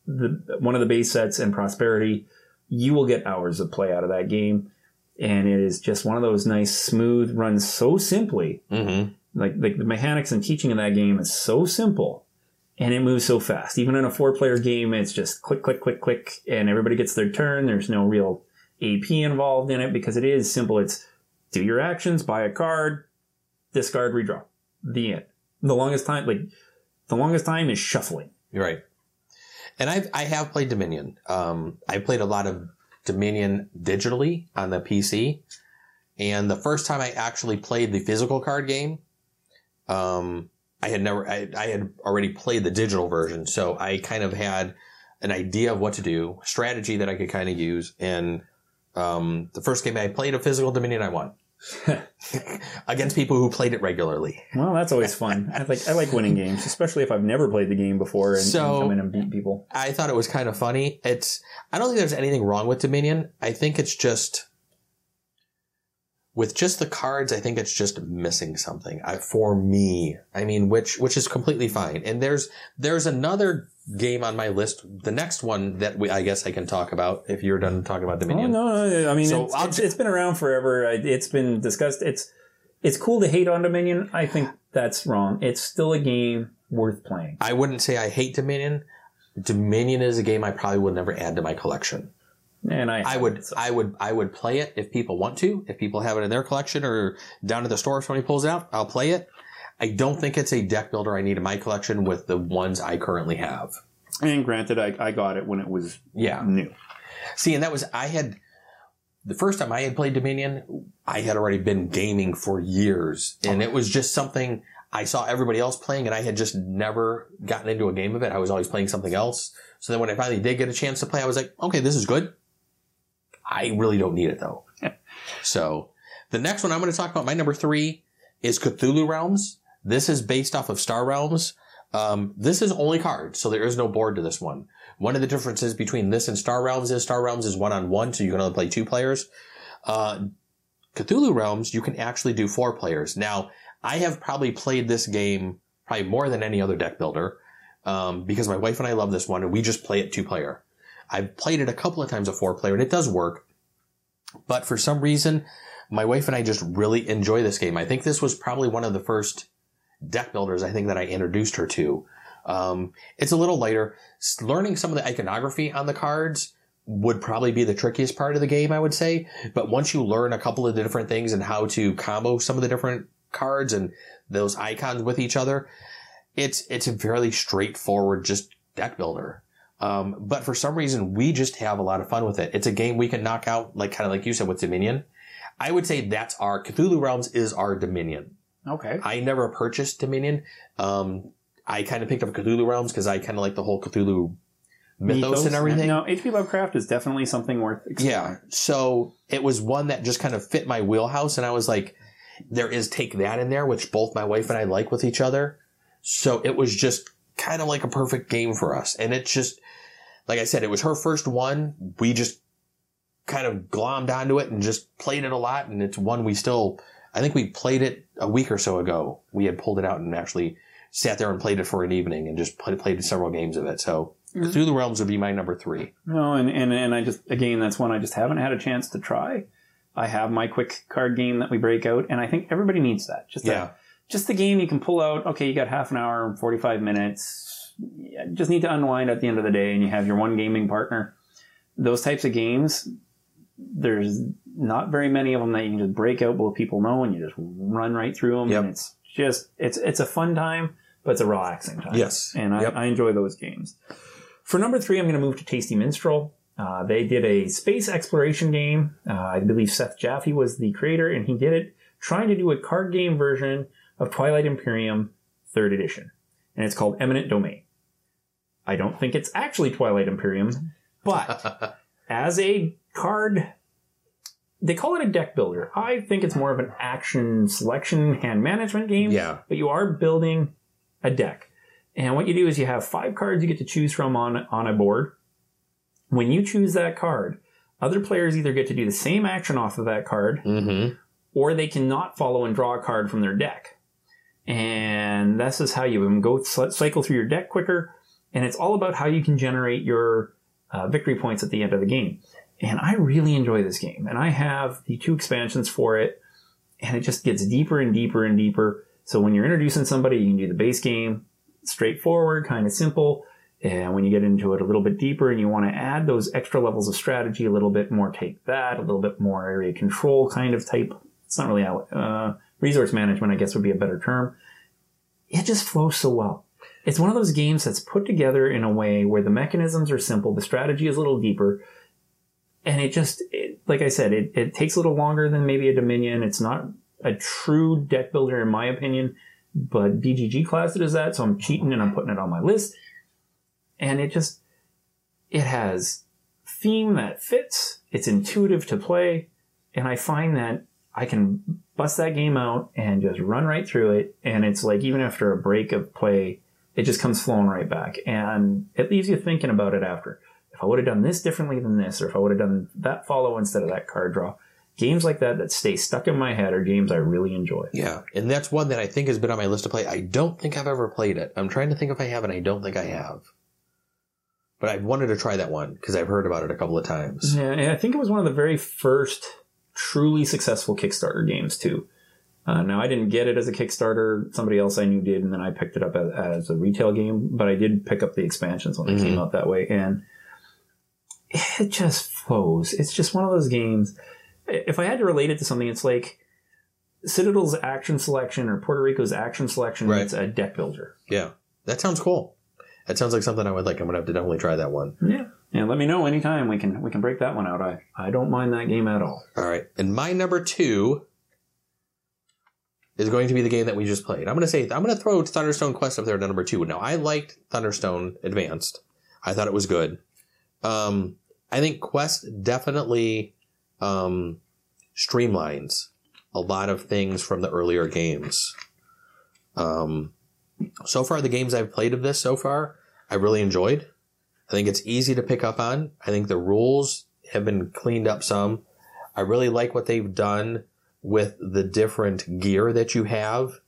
the one of the base sets and Prosperity, you will get hours of play out of that game. And it is just one of those nice, smooth runs so simply. Mm-hmm. Like, like the mechanics and teaching of that game is so simple and it moves so fast. Even in a four player game, it's just click, click, click, click, and everybody gets their turn. There's no real AP involved in it because it is simple. It's do your actions, buy a card, discard, redraw. The end. The longest time, like, the longest time is shuffling. You're right. And I've, I have played Dominion. Um, I played a lot of Dominion digitally on the PC. And the first time I actually played the physical card game, um, I had never, I, I had already played the digital version. So I kind of had an idea of what to do, strategy that I could kind of use. And, um, the first game I played a physical Dominion, I won. *laughs* Against people who played it regularly. Well, that's always fun. I like I like winning games, especially if I've never played the game before and, So- and come in and beat people. I thought it was kind of funny. It's I don't think there's anything wrong with Dominion. I think it's just with just the cards. I think it's just missing something I, for me. I mean, which which is completely fine. And there's there's another game on my list. The next one that we, I guess I can talk about if you're done talking about Oh Dominion. no, no, I mean So it's, it's, it's been around forever. It's been discussed. It's it's cool to hate on Dominion. I think that's wrong. It's still a game worth playing. I wouldn't say I hate Dominion. Dominion is a game I probably would never add to my collection. And I I would, I would, I would play it if people want to. If people have it in their collection or down at the store, if somebody pulls it out, I'll play it. I don't think it's a deck builder I need in my collection with the ones I currently have. and granted, I, I got it when it was Yeah. new. See, and that was I had the first time I had played Dominion. I had already been gaming for years, and it was just something I saw everybody else playing, and I had just never gotten into a game of it. I was always playing something else. So then when I finally did get a chance to play, I was like, okay, this is good. I really don't need it though. so the next one I'm going to talk about, my number three is Cthulhu Realms. This is based off of Star Realms. Um, this is only cards, so there is no board to this one. One of the differences between this and Star Realms is Star Realms is one on one, so you can only play two players. Uh, Cthulhu Realms, you can actually do four players. Now, I have probably played this game probably more than any other deck builder, um, because my wife and I love this one and we just play it two player. I've played it a couple of times a four player and it does work. But for some reason, my wife and I just really enjoy this game. I think this was probably one of the first deck builders I think that I introduced her to. Um, it's a little lighter. Learning some of the iconography on the cards would probably be the trickiest part of the game, I would say. But once you learn a couple of the different things and how to combo some of the different cards and those icons with each other, it's it's a fairly straightforward just deck builder. Um, but for some reason, we just have a lot of fun with it. It's a game we can knock out, like kind of like you said with Dominion. I would say that's our Cthulhu Realms is our Dominion. Okay. I never purchased Dominion. Um, I kind of picked up Cthulhu Realms because I kind of like the whole Cthulhu mythos, and everything. No, HP Lovecraft is definitely something worth exploring. Yeah. So it was one that just kind of fit my wheelhouse. And I was like, there is take that in there, which both my wife and I like with each other. So it was just kind of like a perfect game for us. And it's just, like I said, it was her first one. We just kind of glommed onto it and just played it a lot. And it's one we still, I think we played it a week or so ago. We had pulled it out and actually sat there and played it for an evening and just played, played several games of it. So Mm-hmm. Cthulhu Realms would be my number three. No, and, and, and I just, again, that's one I just haven't had a chance to try. I have my quick card game that we break out, and I think everybody needs that. Just Yeah. a, just the game you can pull out. Okay, you got half an hour, forty five minutes. You just need to unwind at the end of the day, and you have your one gaming partner. Those types of games, there's not very many of them that you can just break out both people know, and you just run right through them. Yep. And it's just it's it's a fun time, but it's a relaxing time. Yes. and I, Yep. I enjoy those games. For number three, I'm going to move to Tasty Minstrel. Uh, they did a space exploration game. Uh, I believe Seth Jaffee was the creator, and he did it trying to do a card game version of Twilight Imperium third edition. And it's called Eminent Domain. I don't think it's actually Twilight Imperium, but *laughs* as a card, they call it a deck builder. I think it's more of an action selection hand management game Yeah. but you are building a deck. And what you do is you have five cards you get to choose from on, on a board. When you choose that card, other players either get to do the same action off of that card, Mm-hmm. or they cannot follow and draw a card from their deck. And this is how you go cycle through your deck quicker. And it's all about how you can generate your uh, victory points at the end of the game. And I really enjoy this game. And I have the two expansions for it. And it just gets deeper and deeper and deeper. So when you're introducing somebody, you can do the base game, straightforward, kind of simple. And when you get into it a little bit deeper and you want to add those extra levels of strategy, a little bit more take that, a little bit more area control kind of type. It's not really, uh, resource management, I guess would be a better term. It just flows so well. It's one of those games that's put together in a way where the mechanisms are simple, the strategy is a little deeper, and it just, it, like I said, it, it takes a little longer than maybe a Dominion. It's not a true deck builder in my opinion, but BGG classed it as that, so I'm cheating and I'm putting it on my list. And it just, it has theme that fits, it's intuitive to play, and I find that I can bust that game out and just run right through it. And it's like, even after a break of play, it just comes flowing right back. And it leaves you thinking about it after. If I would have done this differently than this, or if I would have done that follow instead of that card draw, games like that that stay stuck in my head are games I really enjoy. Yeah, and that's one that I think has been on my list to play. I don't think I've ever played it. I'm trying to think if I have, and I don't think I have. But I've wanted to try that one because I've heard about it a couple of times. Yeah, and I think it was one of the very first truly successful Kickstarter games too. Uh, now I didn't get it as a Kickstarter; somebody else I knew did, and then I picked it up as, as a retail game. But I did pick up the expansions when they Mhm. came out that way, and it just flows. It's just one of those games. If I had to relate it to something, it's like Citadel's action selection or Puerto Rico's action selection. Right. It's a deck builder. Yeah, that sounds cool. That sounds like something I would like. I'm gonna have to definitely try that one. Yeah, and let me know anytime we can we can break that one out. I I don't mind that game at all. All right, and my number two is going to be the game that we just played. I'm gonna say I'm gonna throw Thunderstone Quest up there at number two. Now I liked Thunderstone Advanced. I thought it was good. Um, I think Quest definitely um, streamlines a lot of things from the earlier games. Um, so far, the games I've played of this so far, I really enjoyed. I think it's easy to pick up on. I think the rules have been cleaned up some. I really like what they've done with the different gear that you have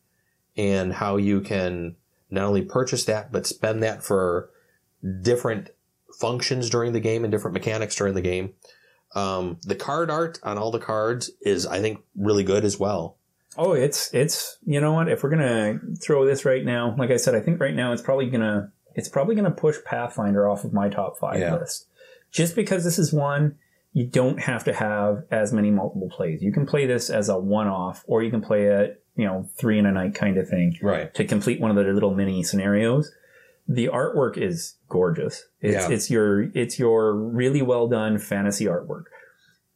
and how you can not only purchase that, but spend that for different functions during the game and different mechanics during the game. Um, the card art on all the cards is, I think, really good as well. Oh, it's it's you know what? If we're gonna throw this right now, like I said, I think right now it's probably gonna it's probably gonna push Pathfinder off of my top five Yeah. list, just because this is one you don't have to have as many multiple plays. You can play this as a one off, or you can play it you know three in a night kind of thing Right. to complete one of the little mini scenarios. The artwork is gorgeous. It's, Yeah. it's your it's your really well done fantasy artwork.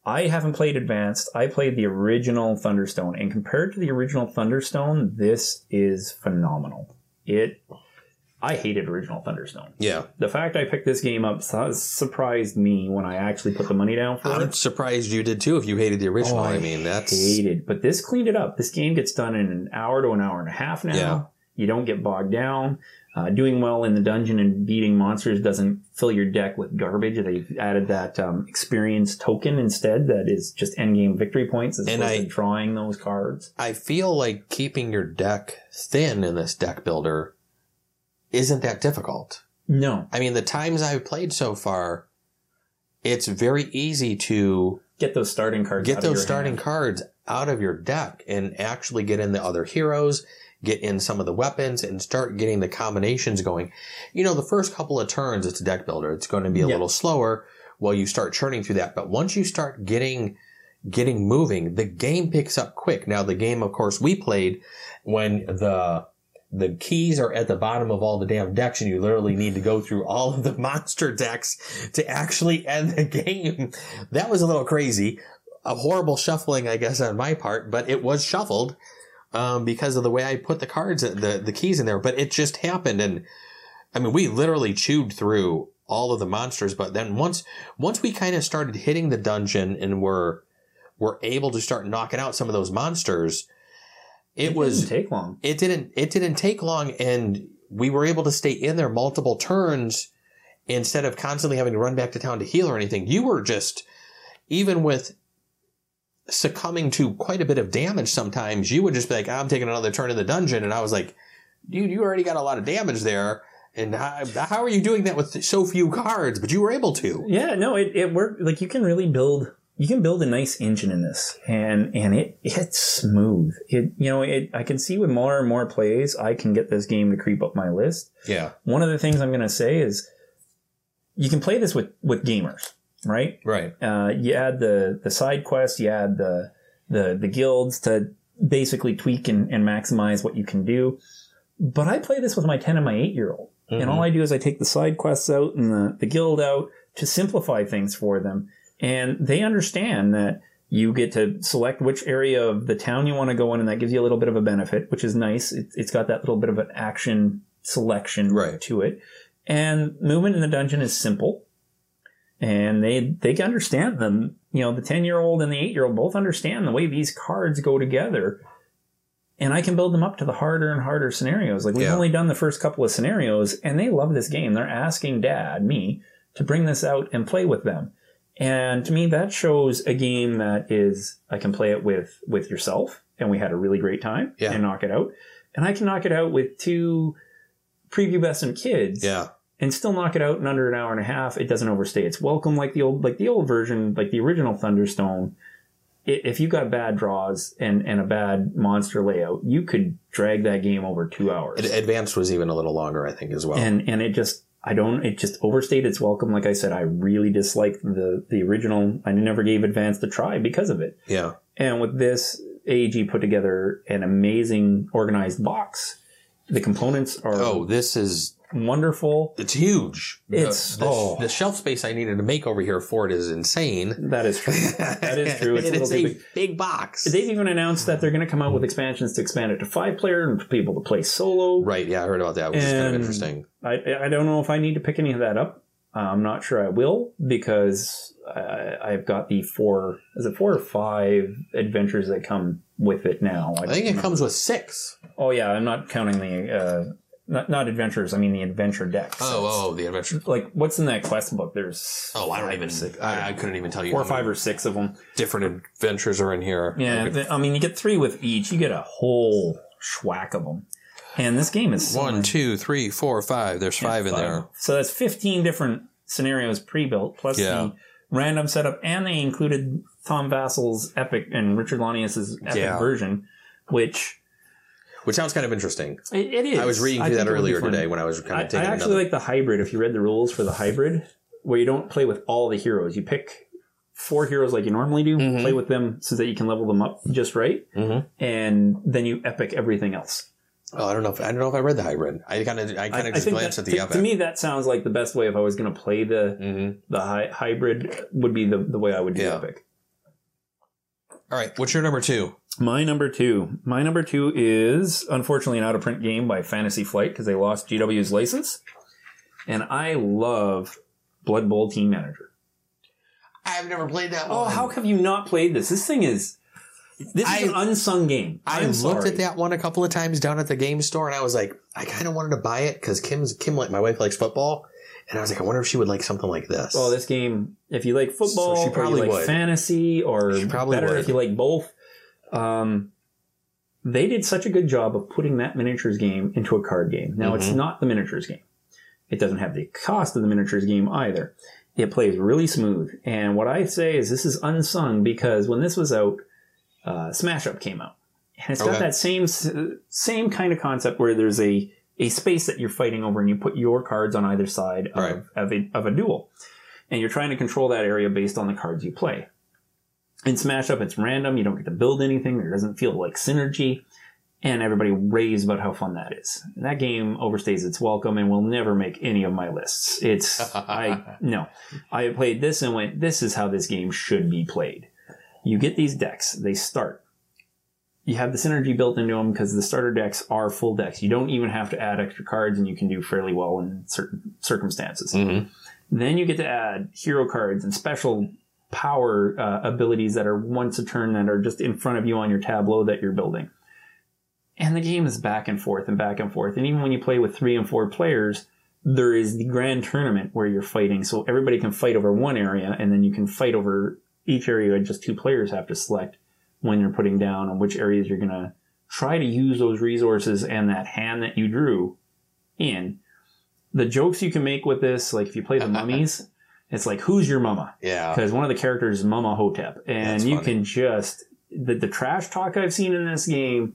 I haven't played Advanced. I played the original Thunderstone, and compared to the original Thunderstone, this is phenomenal. It, I hated original Thunderstone. Yeah. The fact I picked this game up su- surprised me when I actually put the money down for I'm it. surprised you did too if you hated the original. Oh, I mean, that's. hated, but this cleaned it up. This game gets done in an hour to an hour and a half now. Yeah. You don't get bogged down. Uh, doing well in the dungeon and beating monsters doesn't fill your deck with garbage. They've added that um, experience token instead that is just endgame victory points as And opposed I- to drawing those cards. I feel like keeping your deck thin in this deck builder isn't that difficult. No, I mean, the times I've played so far, it's very easy to get those starting cards. out get of those your starting hand. cards out of your deck and actually get in the other heroes, get in some of the weapons and start getting the combinations going. You know, the first couple of turns, it's a deck builder. It's going to be a Yeah. little slower while you start churning through that. But once you start getting, getting moving, the game picks up quick. Now, the game, of course, we played when the, the keys are at the bottom of all the damn decks and you literally need to go through all of the *laughs* monster decks to actually end the game. That was a little crazy. A horrible shuffling, I guess, on my part, but it was shuffled, um, because of the way I put the cards, the, the keys in there, but it just happened. And I mean, we literally chewed through all of the monsters, but then once, once we kind of started hitting the dungeon and were, were able to start knocking out some of those monsters, it, was, didn't take long. it didn't it didn't take long and we were able to stay in there multiple turns instead of constantly having to run back to town to heal or anything you were just even with succumbing to quite a bit of damage sometimes you would just be like i'm taking another turn in the dungeon and i was like dude you already got a lot of damage there and how, how are you doing that with so few cards but you were able to Yeah, no, it, it worked. Like you can really build, you can build a nice engine in this, and and it it's smooth. It you know it. I can see with more and more plays, I can get this game to creep up my list. yeah One of the things I'm going to say is, you can play this with with gamers, right? right Uh, you add the the side quests, you add the the the guilds to basically tweak and, and maximize what you can do. But I play this with my ten and my eight year old. And all I do is I take the side quests out and the, the guild out to simplify things for them. And they understand that you get to select which area of the town you want to go in, and that gives you a little bit of a benefit, which is nice. It, it's got that little bit of an action selection Right. to it. And movement in the dungeon is simple. And they they understand them. You know, the ten year old and the eight year old both understand the way these cards go together and I can build them up to the harder and harder scenarios. Like we've Yeah. only done the first couple of scenarios, and they love this game. They're asking Dad, me, to bring this out and play with them. And to me, that shows a game that is I can play it with with yourself, and we had a really great time Yeah. and knock it out. And I can knock it out with two prepubescent kids, yeah and still knock it out in under an hour and a half. It doesn't overstay its welcome like the old like the old version, like the original Thunderstone. I- If you got bad draws and, and a bad monster layout, you could drag that game over two hours. Advanced was even a little longer i think as well and and it just I don't it just overstayed its welcome. Like I said, I really disliked the the original. I never gave Advanced a try because of it. yeah And with this, AEG put together an amazing organized box. The components are oh this is wonderful. It's huge. It's- the, the, oh. the shelf space I needed to make over here for it is insane. That is true. That is true. It's *laughs* And it's a big. big box. They've even announced that they're going to come out with expansions to expand it to five player and for people to play solo. Right? Yeah, I heard about that, which is kind of interesting. I, I don't know if I need to pick any of that up. I'm not sure I will because I, I've got the four, is it four or five adventures that come with it now? I think it comes with six. Oh yeah, I'm not counting the, uh, not, not adventures, I mean the adventure decks. Oh, oh, the adventure. Like what's in that quest book? There's Oh, I don't even. six- I, I couldn't even tell you. four or many five or six of them. different adventures are in here. Yeah, Okay. I mean, you get three with each. You get a whole schwack of them. And this game is One, similar. two, three, four, five. There's five in Five. there. So that's 15 different scenarios pre-built, plus Yeah. the random setup, and they included Tom Vasel's epic and Richard Launius's epic Yeah. version, which Which sounds kind of interesting. it, it is. I was reading through think that it would be earlier fun. today when I was kind I, of I taking actually another. like the hybrid. If you read the rules for the hybrid, where you don't play with all the heroes, you pick four heroes like you normally do, Mhm. play with them so that you can level them up just right, Mhm. and then you epic everything else. Oh, I don't know. If, I don't know if I read the hybrid. I kind of, I kind of just glanced that, at the to, epic. to me that sounds like the best way if I was going to play the hmm the hy- hybrid would be the, the way I would do Yeah. epic. All right, what's your number two? My number two. My number two is unfortunately an out of print game by Fantasy Flight because they lost GW's license. And I love Blood Bowl Team Manager. I've never played that Oh, how have you not played this? This thing is this is I- an unsung game. I looked sorry. at that one a couple of times down at the game store, and I was like, I kind of wanted to buy it because Kim's Kim, like my wife likes football, and I was like, I wonder if she would like something like this. Well, this game, if you like football, So she probably you like would. fantasy, or She probably better would. if you like both, um, they did such a good job of putting that miniatures game into a card game. Now, it's Mhm. not the miniatures game. It doesn't have the cost of the miniatures game either. It plays really smooth. And what I say is this is unsung because when this was out, uh, Smash Up came out. And it's got that same same kind of concept where there's a, a space that you're fighting over and you put your cards on either side of, Right. of, a, of a duel. And you're trying to control that area based on the cards you play. In Smash Up, it's random. You don't get to build anything. There doesn't feel like synergy. And everybody raves about how fun that is. That game overstays its welcome and will never make any of my lists. It's, *laughs* I, no. I played this and went, this is how this game should be played. You get these decks, they start. You have the synergy built into them because the starter decks are full decks. You don't even have to add extra cards and you can do fairly well in certain circumstances. Mhm. Then you get to add hero cards and special power uh, abilities that are once a turn that are just in front of you on your tableau that you're building. And the game is back and forth and back and forth. And even when you play with three and four players, there is the grand tournament where you're fighting. So everybody can fight over one area and then you can fight over each area. That just two players have to select when you're putting down on which areas you're going to try to use those resources and that hand that you drew in. The jokes you can make with this, like if you play the *laughs* mummies, it's like, who's your mama? Yeah. because one of the characters is Mama Hotep, and That's you funny. can just the, the trash talk I've seen in this game.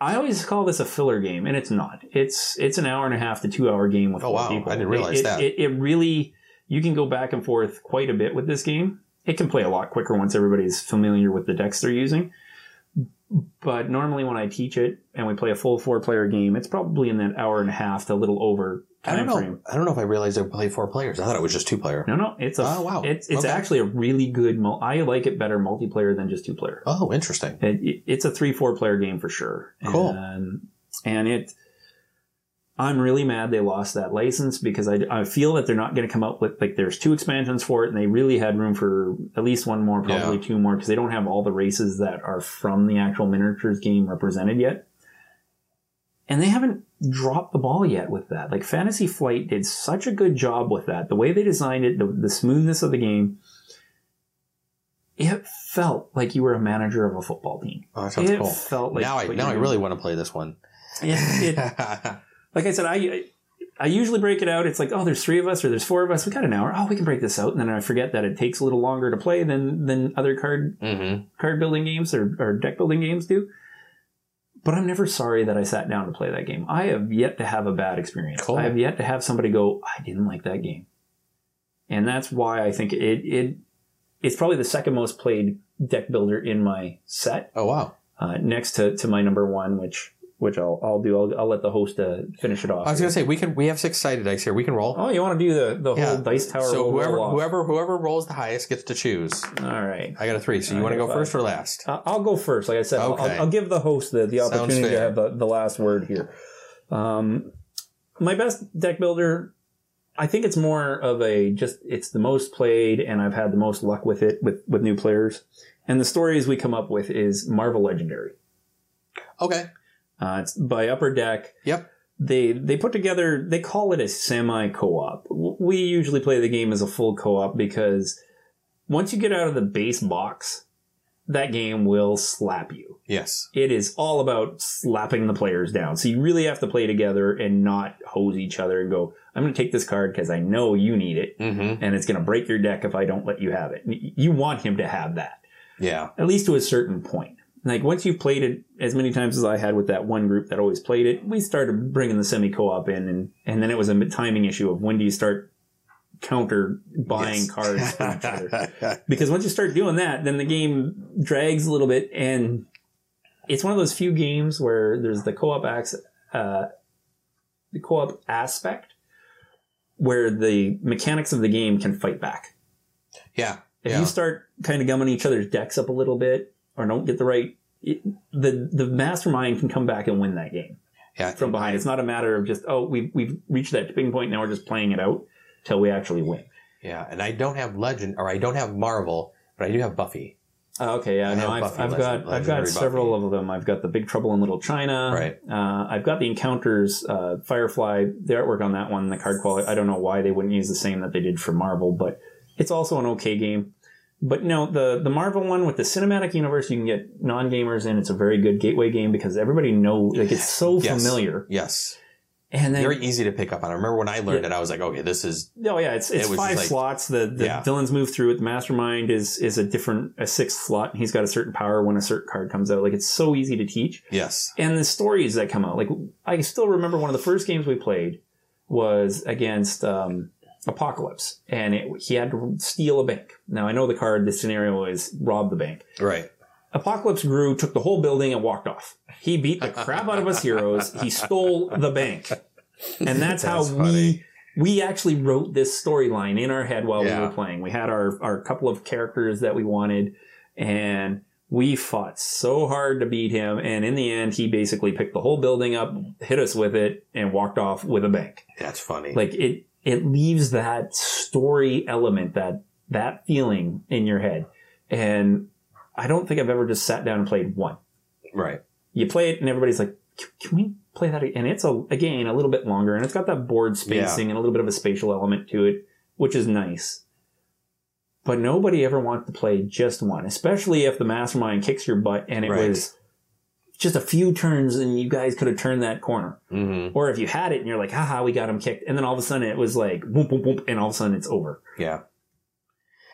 I always call this a filler game, and it's not. It's it's an hour and a half to two hour game with Oh, wow. people. I didn't realize it, that. It, it really you can go back and forth quite a bit with this game. It can play a lot quicker once everybody's familiar with the decks they're using. But normally when I teach it and we play a full four player game, it's probably in that hour and a half to a little over I don't know. frame. I don't know if I realized I play four players. I thought it was just two player. No, no, it's a Oh, wow. it's it's Okay. actually a really good. Mul- I like it better multiplayer than just two player. Oh, interesting. It, it- it's a three four player game for sure. Cool. And, and it, I'm really mad they lost that license because I, I feel that they're not going to come out with like there's two expansions for it and they really had room for at least one more, probably Yeah. two more because they don't have all the races that are from the actual miniatures game represented yet. And they haven't dropped the ball yet with that. Like Fantasy Flight did such a good job with that. The way they designed it, the, the smoothness of the game, it felt like you were a manager of a football team. Oh, that sounds it cool. felt like now I now I really want to play this one. It- it- *laughs* like I said, I I usually break it out. It's like, oh, there's three of us or there's four of us. We got an hour. Oh, we can break this out, and then I forget that it takes a little longer to play than than other card mm-hmm. card building games or, or deck building games do. But I'm never sorry that I sat down to play that game. I have yet to have a bad experience. Cool. I have yet to have somebody go, I didn't like that game. And that's why I think it it it's probably the second most played deck builder in my set, Oh wow. uh, next to, to my number one, which which I'll I'll do. I'll, I'll let the host uh, finish it off. I was gonna say we can we have six sided dice here. We can roll. oh, you want to do the the Yeah. whole dice tower? so roll whoever whoever whoever rolls the highest gets to choose. All right. I got a three. So you want to go five. first or last? Uh, I'll go first. Like I said, I'll- Okay. I'll, I'll give the host the, the opportunity to have the, the last word here. Um, my best deck builder, I think it's more of a just it's the most played, and I've had the most luck with it with with new players. And the stories we come up with is Marvel Legendary. Okay. Uh, it's by Upper Deck. Yep. They they put together. They call it a semi co-op. We usually play the game as a full co-op because once you get out of the base box, that game will slap you. Yes. It is all about slapping the players down. So you really have to play together and not hose each other and go, I'm going to take this card because I know you need it, Mm-hmm. and it's going to break your deck if I don't let you have it. You want him to have that Yeah. at least to a certain point. Like once you've played it as many times as I had with that one group that always played it, we started bringing the semi co-op in, and and then it was a timing issue of when do you start counter buying Yes. cards *laughs* for each other. Because once you start doing that, then the game drags a little bit, and it's one of those few games where there's the co-op acts, uh, the co-op aspect, where the mechanics of the game can fight back. yeah. If yeah. you start kind of gumming each other's decks up a little bit, or don't get the right, it, the the mastermind can come back and win that game yeah. from behind. It's not a matter of just oh we've we've reached that tipping point now we're just playing it out till we actually win. Yeah. And I don't have Legend, or I don't have Marvel, but I do have Buffy. Uh, okay, yeah, I no, I've, Buffy I've got I've got several Buffy. of them. I've got the Big Trouble in Little China. Right. Uh, I've got the Encounters uh, Firefly. The artwork on that one, the card quality. I don't know why they wouldn't use the same that they did for Marvel, but it's also an okay game. But no, the the Marvel one with the cinematic universe, you can get non gamers in. It's a very good gateway game because everybody know like it's so Yes. familiar. Yes. And then Very easy to pick up on. I remember when I learned it, I was like, okay, this is, Oh yeah, it's it's It was five like- slots. The the Yeah. villains move through it. The mastermind is is a different a sixth slot, and he's got a certain power when a certain card comes out. Like it's so easy to teach. yes. And the stories that come out, like I still remember one of the first games we played was against um, Apocalypse, and it, he had to steal a bank. Now I know the card. The scenario is rob the bank. Right. Apocalypse grew, took the whole building, and walked off. He beat the crap out of us heroes. He *laughs* stole the bank, and that's, how That's we we actually wrote this storyline in our head while Yeah. we were playing. We had our our couple of characters that we wanted, and we fought so hard to beat him. And in the end, he basically picked the whole building up, hit us with it, and walked off with a bank. That's funny. Like it it leaves that story element that that feeling in your head, and I don't think I've ever just sat down and played one right. you play it and everybody's like, "Can- we play that? again?" And it's a, again, a little bit longer and it's got that board spacing and a little bit of a spatial element to it, which is nice. But nobody ever wants to play just one, especially if the mastermind kicks your butt and it Right. was just a few turns and you guys could have turned that corner. Mm-hmm. Or if you had it and you're like, haha, we got him kicked. And then all of a sudden it was like, whoop, whoop, whoop, and all of a sudden it's over. Yeah.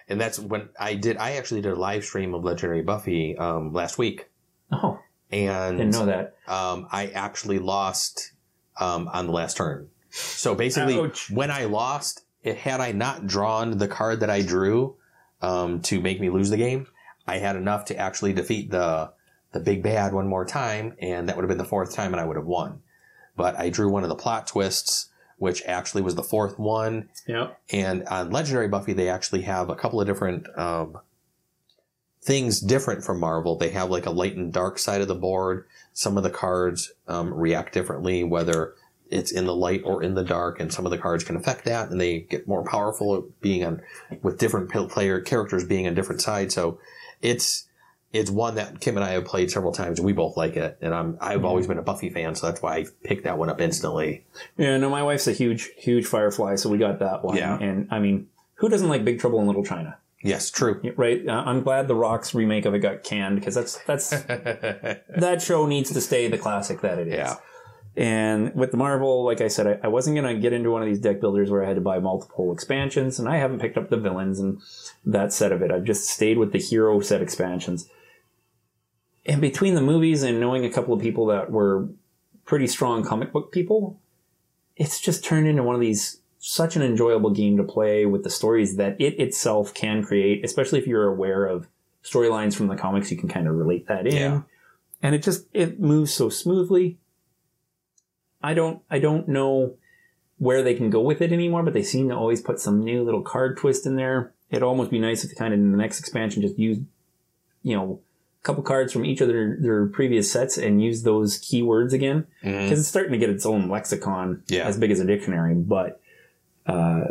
And that's when I did, I actually did a live stream of Legendary Buffy, um, last week. Oh, And, didn't know that. um, I actually lost, um, on the last turn. So basically, Ouch. when I lost, it had I not drawn the card that I drew, um, to make me lose the game, I had enough to actually defeat the, the big bad one more time. And that would have been the fourth time and I would have won. But I drew one of the plot twists, which actually was the fourth one. Yeah. And on Legendary Buffy, they actually have a couple of different um, things different from Marvel. They have like a light and dark side of the board. Some of the cards um, react differently, whether it's in the light or in the dark, and some of the cards can affect that, and they get more powerful being on with different player characters being on different sides. So it's it's one that Kim and I have played several times, and we both like it. And I'm I've always been a Buffy fan, so that's why I picked that one up instantly. Yeah, no, my wife's a huge, huge Firefly, so we got that one. Yeah. And I mean, who doesn't like Big Trouble in Little China? Yes, true. right? Uh, I'm glad the Rocks remake of it got canned because that's that's *laughs* that show needs to stay the classic that it is. Yeah. And with the Marvel, like I said, I, I wasn't gonna get into one of these deck builders where I had to buy multiple expansions, and I haven't picked up the villains and that set of it. I've just stayed with the hero set expansions. And between the movies and knowing a couple of people that were pretty strong comic book people, it's just turned into one of these such an enjoyable game to play with the stories that it itself can create, especially if you're aware of storylines from the comics, you can kind of relate that in. Yeah. And it just it moves so smoothly. I don't I don't know where they can go with it anymore, but they seem to always put some new little card twist in there. It'd almost be nice if they kind of in the next expansion just use, you know, couple cards from each of their, their previous sets and use those keywords again. Because it's starting to get its own lexicon Yeah. as big as a dictionary but uh,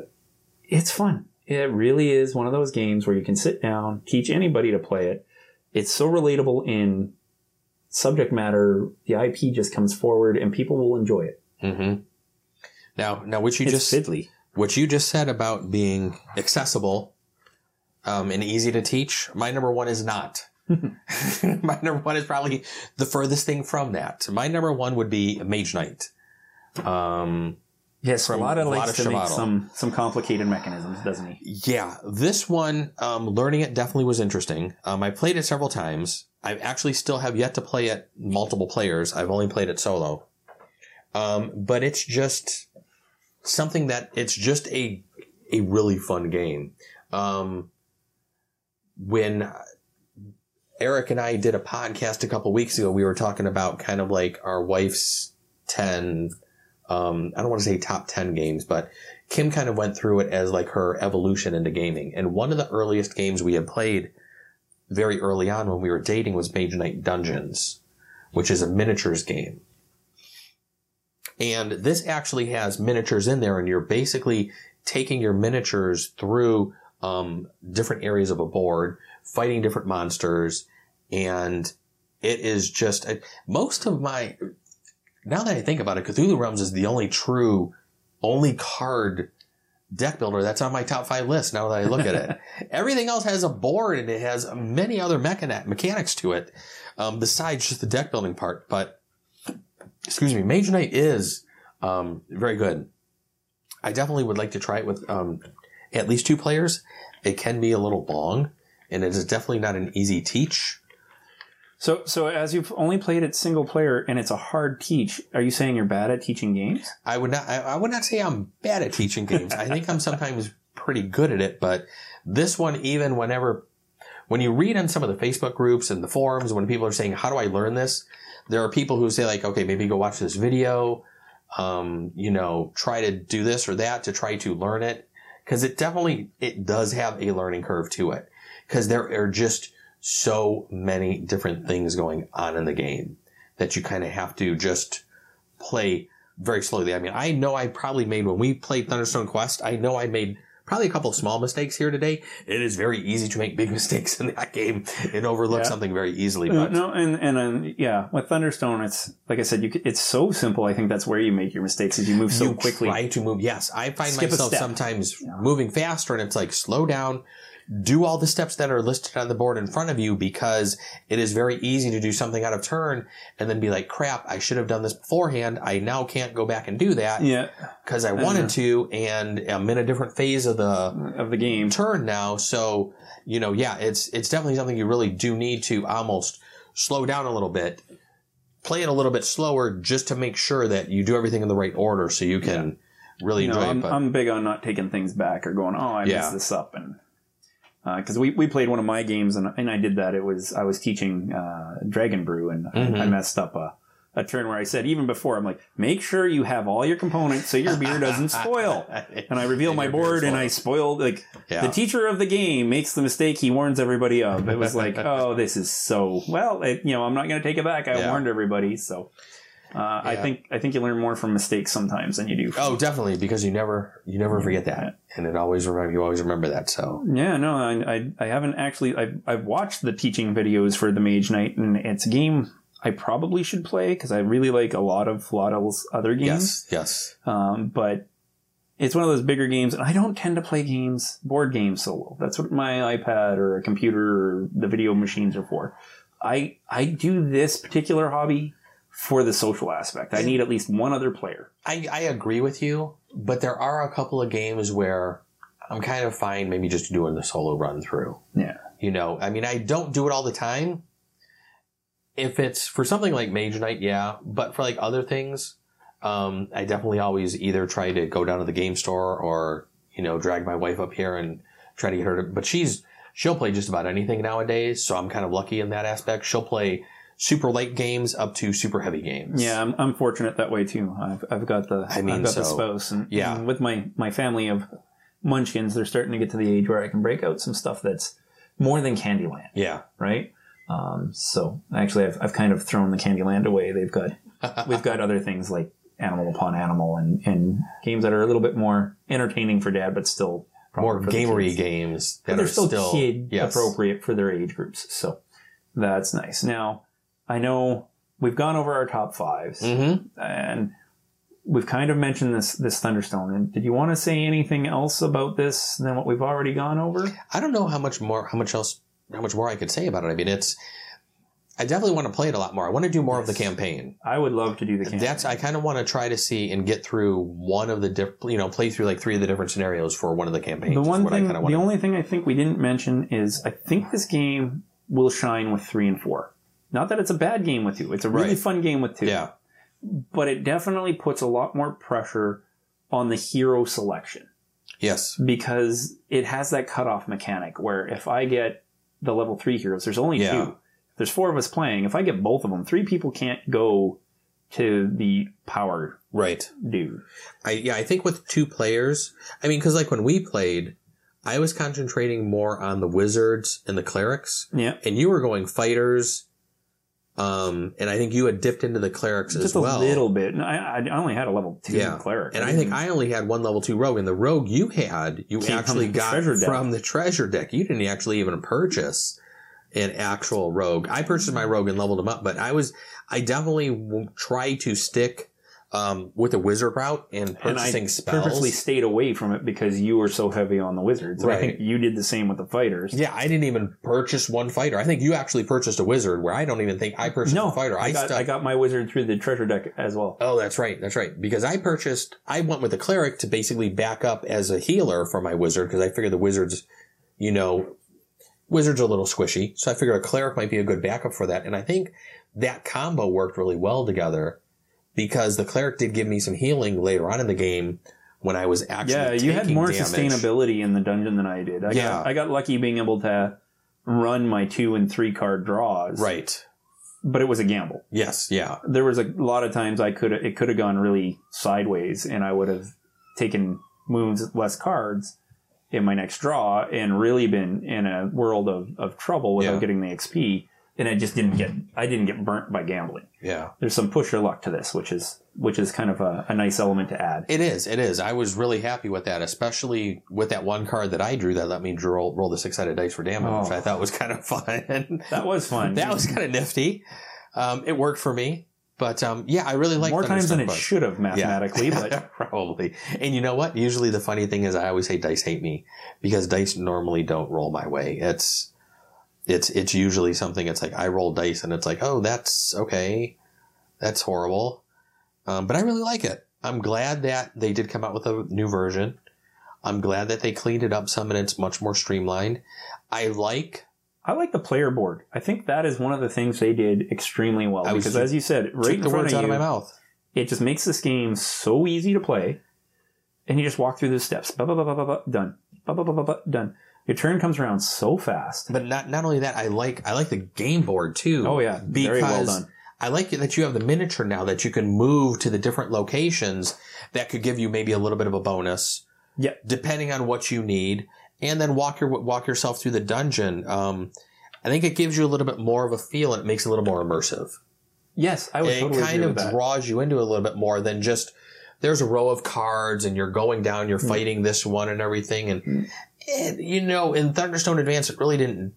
it's fun. It really is one of those games where you can sit down teach anybody to play it. It's so relatable in subject matter. The ip just comes forward and people will enjoy it. Mm-hmm. Now, now, what you it's just fiddly. what you just said about being accessible um, and easy to teach, my number one is not. My number one is probably the furthest thing from that. My number one would be Mage Knight. Um, Yes, From Squalada a lot likes of to make some some complicated mechanisms, doesn't he? Yeah, this one, um, learning it definitely was interesting. Um, I played it several times. I actually still have yet to play it multiple players. I've only played it solo. Um, but it's just something that it's just a a really fun game. Um, when Eric and I did a podcast a couple weeks ago, we were talking about kind of like our wife's ten. Um, I don't want to say top ten games, but Kim kind of went through it as like her evolution into gaming. And one of the earliest games we had played very early on when we were dating was Mage Knight Dungeons, which is a miniatures game. And this actually has miniatures in there, and you're basically taking your miniatures through um, different areas of a board, fighting different monsters, and it is just uh, most of my. Now that I think about it, Cthulhu Realms is the only true, only card deck builder that's on my top five list. Now that I look at it, *laughs* everything else has a board and it has many other mechani- mechanics to it, um, besides just the deck building part. But excuse me, Mage Knight is um, very good. I definitely would like to try it with um, at least two players. It can be a little long, and it is definitely not an easy teach. So, so as you've only played it single player and it's a hard teach, are you saying you're bad at teaching games? I would not. I, I would not say I'm bad at teaching games. I think I'm sometimes pretty good at it. But this one, even whenever, when you read on some of the Facebook groups and the forums, when people are saying, "How do I learn this?" There are people who say like, "Okay, maybe go watch this video." Um, you know, try to do this or that to try to learn it because it definitely it does have a learning curve to it because there are just so many different things going on in the game that you kind of have to just play very slowly. I mean, I know I probably made when we played Thunderstone Quest, I know I made probably a couple of small mistakes here today. It is very easy to make big *laughs* mistakes in that game and overlook Yeah. something very easily. Uh, But no, and and um, yeah, with Thunderstone, it's like I said, you it's so simple. I think that's where you make your mistakes, is you move so you quickly. try to move. Yes, I find Skip myself sometimes moving faster, and it's like slow down. Do all the steps that are listed on the board in front of you because it is very easy to do something out of turn and then be like, crap, I should have done this beforehand. I now can't go back and do that Yeah, because I wanted Uh-huh. to and I'm in a different phase of the of the game. turn now. So, you know, yeah, it's, it's definitely something you really do need to almost slow down a little bit, play it a little bit slower just to make sure that you do everything in the right order so you can really You know, enjoy I'm, it. But I'm big on not taking things back or going, oh, I Yeah. messed this up, and because we, we played one of my games and, and I did that. It was I was teaching uh, Dragon Brew and I, Mhm. I messed up a, a turn where I said even before I'm like make sure you have all your components so your beer doesn't spoil. *laughs* And I reveal my board and I spoiled like Yeah. the teacher of the game makes the mistake he warns everybody of. It was like *laughs* oh this is so well it, you know I'm not going to take it back. I Yeah. warned everybody so. Uh, I think I think you learn more from mistakes sometimes than you do. Oh, definitely, because you never you never forget that, and it always remember you always remember that. So Yeah, no, I, I, I haven't actually. I've, I've watched the teaching videos for the Mage Knight, and it's a game I probably should play because I really like a lot of Flottle's other games. yes, yes, Um, but it's one of those bigger games, and I don't tend to play games, board games solo. That's what my iPad or a computer or the video machines are for. I I do this particular hobby for the social aspect. I need at least one other player. I I agree with you, but there are a couple of games where I'm kind of fine, maybe just doing the solo run through. Yeah. You know, I mean, I don't do it all the time. If it's for something like Mage Knight, yeah, but for like other things, um, I definitely always either try to go down to the game store or you know drag my wife up here and try to get her to. But she's she'll play just about anything nowadays, so I'm kind of lucky in that aspect. She'll play super light games up to super heavy games. Yeah, I'm, I'm fortunate that way too. I've, I've got the I mean, I've got the so- spouse, and, yeah. and with my my family of munchkins, they're starting to get to the age where I can break out some stuff that's more than Candyland, yeah, right? Um, so actually, I've I've kind of thrown the Candyland away. They've got *laughs* we've got other things like Animal Upon Animal and and games that are a little bit more entertaining for dad, but still more for the gamery games that But they're are still, still, kid yes. appropriate for their age groups. So that's nice. Now I know we've gone over our top fives Mm-hmm. and we've kind of mentioned this this thunderstone and did you want to say anything else about this than what we've already gone over I don't know how much more, how much else, how much more I could say about it. I mean, it's, I definitely want to play it a lot more. I want to do more of the campaign. I would love to do the campaign. That's I kind of want to try to see and get through one of the diff, you know, play through like three of the different scenarios for one of the campaigns. the one thing. The only thing I think we didn't mention is I think this game will shine with three and four. Not that it's a bad game with two. It's a really Right. fun game with two. yeah, But it definitely puts a lot more pressure on the hero selection. yes, because it has that cutoff mechanic where if I get the level three heroes, there's only Yeah. two. There's four of us playing. If I get both of them, three people can't go to the power right. dude. I yeah, I think with two players, I mean, because like when we played, I was concentrating more on the wizards and the clerics, Yeah. and you were going fighters. Um, and I think you had dipped into the clerics Just as a little bit. And I, I only had a level two Yeah. cleric. And I think I only had one level two rogue, and the rogue you had, you Came actually the got deck. from the treasure deck. You didn't actually even purchase an actual rogue. I purchased my rogue and leveled him up, but I was, I definitely try to stick um, with the wizard route and and I purchasing spells. purposely stayed away from it because you were so heavy on the wizards. And I think you did the same with the fighters. Yeah, I didn't even purchase one fighter. I think you actually purchased a wizard, where I don't even think I purchased No, a fighter. I got, stuck- I got my wizard through the treasure deck as well. Oh, that's right. That's right. Because I purchased, I went with the cleric to basically back up as a healer for my wizard because I figured the wizards, you know, wizards are a little squishy. So I figured a cleric might be a good backup for that. And I think that combo worked really well together because the cleric did give me some healing later on in the game when I was actually Yeah, you had more damage. sustainability in the dungeon than I did. I Yeah. got I got lucky being able to run my two and three card draws. Right. But it was a gamble. Yes. Yeah. There was a lot of times I could it could have gone really sideways and I would have taken moves less cards in my next draw and really been in a world of, of trouble without Yeah. getting the XP. And I just didn't get I didn't get burnt by gambling. Yeah. There's some pusher luck to this, which is which is kind of a, a nice element to add. It is. It is. I was really happy with that, especially with that one card that I drew that let me roll, roll the six sided dice for damage, which Oh. I thought was kind of *laughs* fun. That was fun. that was kind of nifty. Um, it worked for me, but um, yeah, I really like more times than it should have mathematically, Bug. *laughs* but probably. And you know what? Usually the funny thing is, I always say dice hate me because dice normally don't roll my way. It's it's it's usually something. It's like I roll dice, and it's like, oh, that's okay, that's horrible. Um, but I really like it. I'm glad that they did come out with a new version. I'm glad that they cleaned it up some and it's much more streamlined. I like I like the player board. I think that is one of the things they did extremely well was- because, as you said, right in the front words of out you, of my mouth. it just makes this game so easy to play, and you just walk through the steps. Ba, ba, ba, ba, ba, ba, done. Ba, ba, ba, ba, ba, done. Your turn comes around so fast. But not not only that, I like I like the game board too. Oh yeah, very well done. I like that you have the miniature now that you can move to the different locations that could give you maybe a little bit of a bonus. Yeah. Depending on what you need, and then walk your walk yourself through the dungeon. Um, I think it gives you a little bit more of a feel and it makes it a little more immersive. Yes, I would it totally kind of draws you into it a little bit more than just there's a row of cards and you're going down, you're Mm. fighting this one and everything. And, Mm. It, you know, in Thunderstone Advance, it really didn't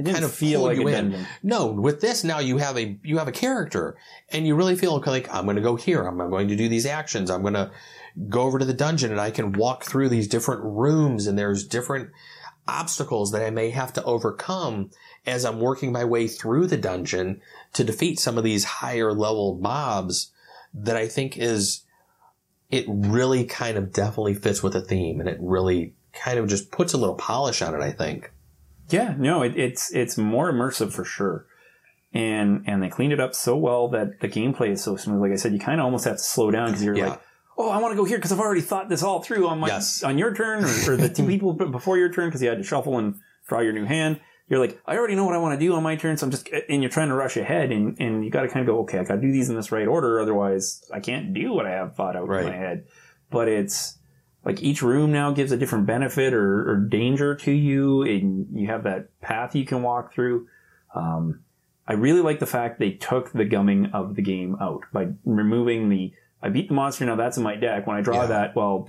it didn't kind of feel like you a in. No, with this now you have a you have a character, and you really feel like I'm going to go here. I'm going to do these actions. I'm going to go over to the dungeon, and I can walk through these different rooms, and there's different obstacles that I may have to overcome as I'm working my way through the dungeon to defeat some of these higher level mobs. That I think is it really kind of definitely fits with the theme, and it really kind of just puts a little polish on it. I think. Yeah, no, it, it's it's more immersive for sure, and and they cleaned it up so well that the gameplay is so smooth. Like I said, you kind of almost have to slow down because you're Yeah. like, oh, I want to go here because I've already thought this all through on my Yes. on your turn or, or the *laughs* two people before your turn because you had to shuffle and draw your new hand. You're like, I already know what I want to do on my turn, so I'm just and you're trying to rush ahead, and and you got to kind of go, okay, I got to do these in this right order, otherwise I can't do what I have thought out Right. in my head. But it's like each room now gives a different benefit or, or danger to you, and you have that path you can walk through. Um, I really like the fact they took the gumming of the game out by removing the. I beat the monster now. That's in my deck. When I draw Yeah. that, well,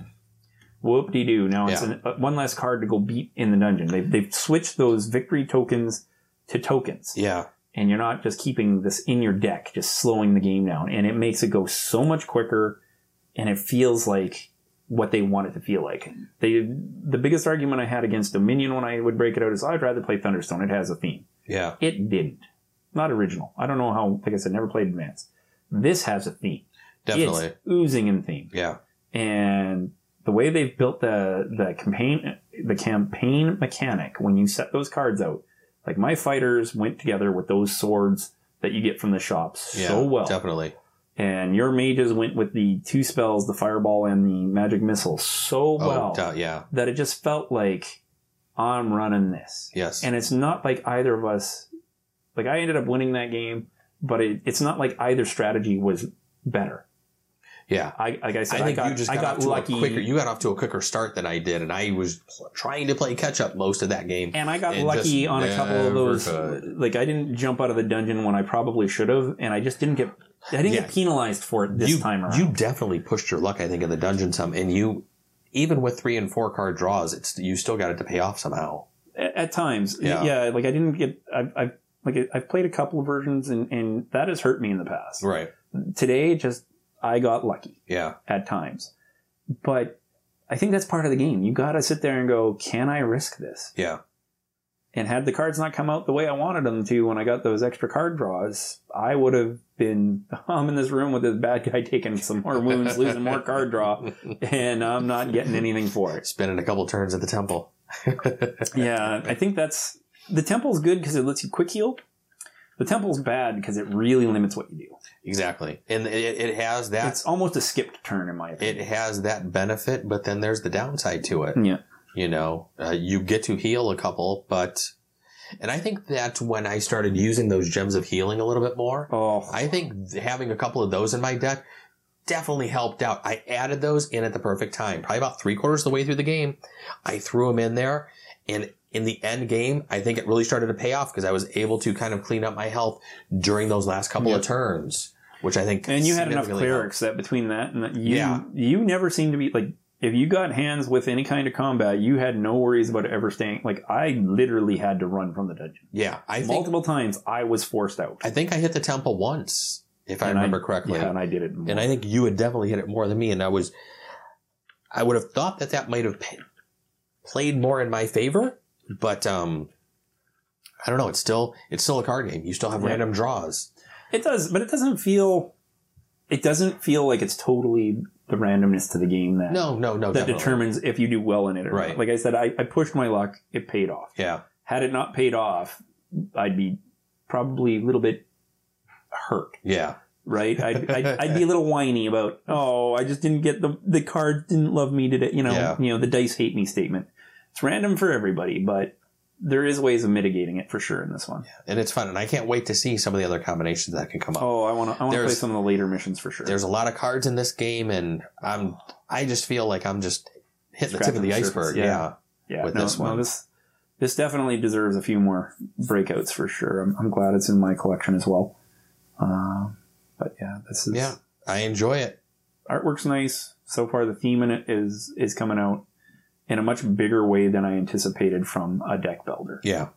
whoop de doo. Now it's Yeah. an, uh, one less card to go beat in the dungeon. They've they've switched those victory tokens to tokens, Yeah. and you're not just keeping this in your deck, just slowing the game down, and it makes it go so much quicker, and it feels like what they want it to feel like. They the biggest argument I had against Dominion when I would break it out is I'd rather play Thunderstone. It has a theme. Yeah. It didn't. not original. I don't know how. Like I said, never played Advance. This has a theme. Definitely. It's oozing in theme, Yeah. and the way they've built the the campaign the campaign mechanic when you set those cards out, like my fighters went together with those swords that you get from the shops Yeah. so well, Definitely. And your mages went with the two spells, the fireball and the magic missile, so oh, well Oh, yeah. that it just felt like I'm running this. Yes. And it's not like either of us, like I ended up winning that game, but it, it's not like either strategy was better. Yeah. I, like I said, I I, think got, you just I got, got off to lucky. a quicker. You got off to a quicker start than I did, and I was trying to play catch up most of that game. and I got It lucky on a couple of those. could. Like I didn't jump out of the dungeon when I probably should have, and I just didn't get. I didn't Yeah. get penalized for it this you, time around. You definitely pushed your luck, I think, in the dungeon some, and you, even with three and four card draws, it's you still got it to pay off somehow. at, at times, Yeah. yeah. Like I didn't get. I've, I've like I've played a couple of versions, and and that has hurt me in the past. Right. Today, just I got lucky. Yeah. at times. But I think that's part of the game. You got to sit there and go, can I risk this? Yeah. And had the cards not come out the way I wanted them to when I got those extra card draws, I would have been, *laughs* I'm in this room with this bad guy taking some more wounds, losing more card draw, *laughs* and I'm not getting anything for it. Spending a couple turns at the temple. *laughs* Yeah, I think that's, the temple's good because it lets you quick heal. The temple's bad because it really limits what you do. Exactly, and it, it has that. It's almost a skipped turn in my opinion. it has that benefit, but then there's the downside to it. yeah. You know, uh, you get to heal a couple, but, and I think that when I started using those gems of healing a little bit more, Oh, I think having a couple of those in my deck definitely helped out. I added those in at the perfect time, probably about three quarters of the way through the game. I threw them in there, and in the end game, I think it really started to pay off because I was able to kind of clean up my health during those last couple of turns, which I think And you had enough significantly clerics that between that and that you Yeah. you never seemed to be like if you got hands with any kind of combat, you had no worries about ever staying. Like I literally had to run from the dungeon. Yeah, I think multiple times. I was forced out. I think I hit the temple once, if I And remember correctly. Yeah, and I did it. and I think you had definitely hit it more than me. And I was, I would have thought that that might have played more in my favor, but um, I don't know. It's still it's still a card game. You still have Yeah. random draws. it does, but it doesn't feel. It doesn't feel like it's totally the randomness to the game that No, no, no. that definitely. determines if you do well in it or Right. not. Like I said, I, I pushed my luck. It paid off. Yeah, Had it not paid off, I'd be probably a little bit hurt. yeah, right? I'd, I'd, *laughs* I'd be a little whiny about, oh, I just didn't get the the cards didn't love me today. You know, Yeah. you know the dice hate me statement. It's random for everybody, but there is ways of mitigating it for sure in this one. and it's fun. And I can't wait to see some of the other combinations that can come up. Oh, I want to I want to play some of the later missions for sure. There's a lot of cards in this game, and I'm I just feel like I'm just hitting the tip of the the iceberg. yeah. yeah. yeah, with no, this no, one. this this definitely deserves a few more breakouts for sure. I'm, I'm glad it's in my collection as well. Uh, but yeah, this is yeah, I enjoy it. artwork's nice. So far, the theme in it is is coming out in a much bigger way than I anticipated from a deck builder. Yeah,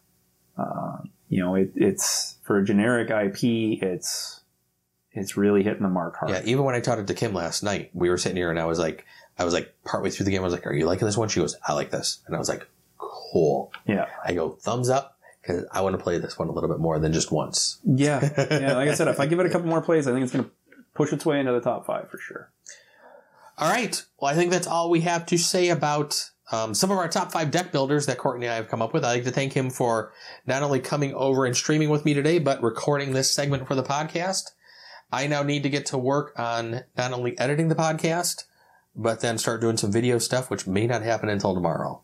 uh, You know, it, it's for a generic IP, it's it's really hitting the mark hard. Yeah, even when I taught it to Kim last night, we were sitting here and I was like, I was like partway through the game, I was like, "Are you liking this one?" She goes, "I like this," and I was like, "Cool." yeah, I go, "Thumbs up," because I want to play this one a little bit more than just once. yeah, *laughs* yeah. Like I said, if I give it a couple more plays, I think it's going to push its way into the top five for sure. All right. Well, I think that's all we have to say about um, some of our top five deck builders that Courtney and I have come up with. I'd like to thank him for not only coming over and streaming with me today, but recording this segment for the podcast. I now need to get to work on not only editing the podcast, but then start doing some video stuff, which may not happen until tomorrow.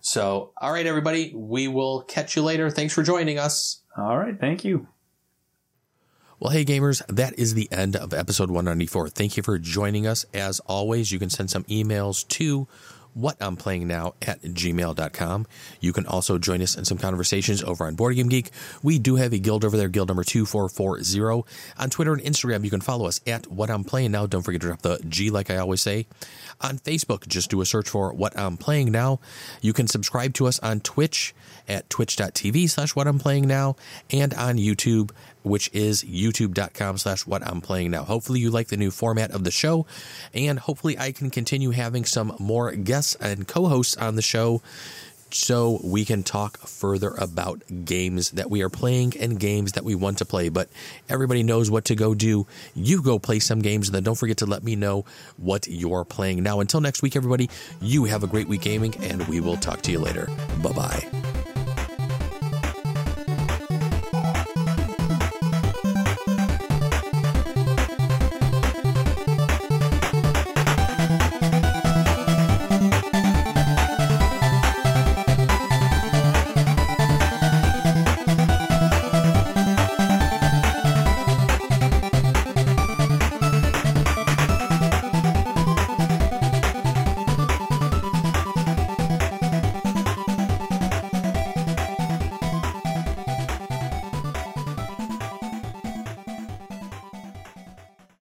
So, all right, everybody, we will catch you later. Thanks for joining us. All right, thank you. Well, hey, gamers, that is the end of episode 194. Thank you for joining us. As always, you can send some emails to what I'm playing now at gmail.com. You can also join us in some conversations over on Board Game Geek. We do have a guild over there, guild number 2440. On Twitter and Instagram, you can follow us at what I'm playing now. Don't forget to drop the G like I always say. On Facebook, just do a search for what I'm playing now. You can subscribe to us on Twitch at twitch.tv slash what I'm playing now and on YouTube, which is youtube.com slash what I'm playing now. Hopefully you like the new format of the show and hopefully I can continue having some more guests and co-hosts on the show so we can talk further about games that we are playing and games that we want to play. But everybody knows what to go do. You go play some games, and then don't forget to let me know what you're playing. Now, until next week, everybody, you have a great week gaming, and we will talk to you later. Bye bye.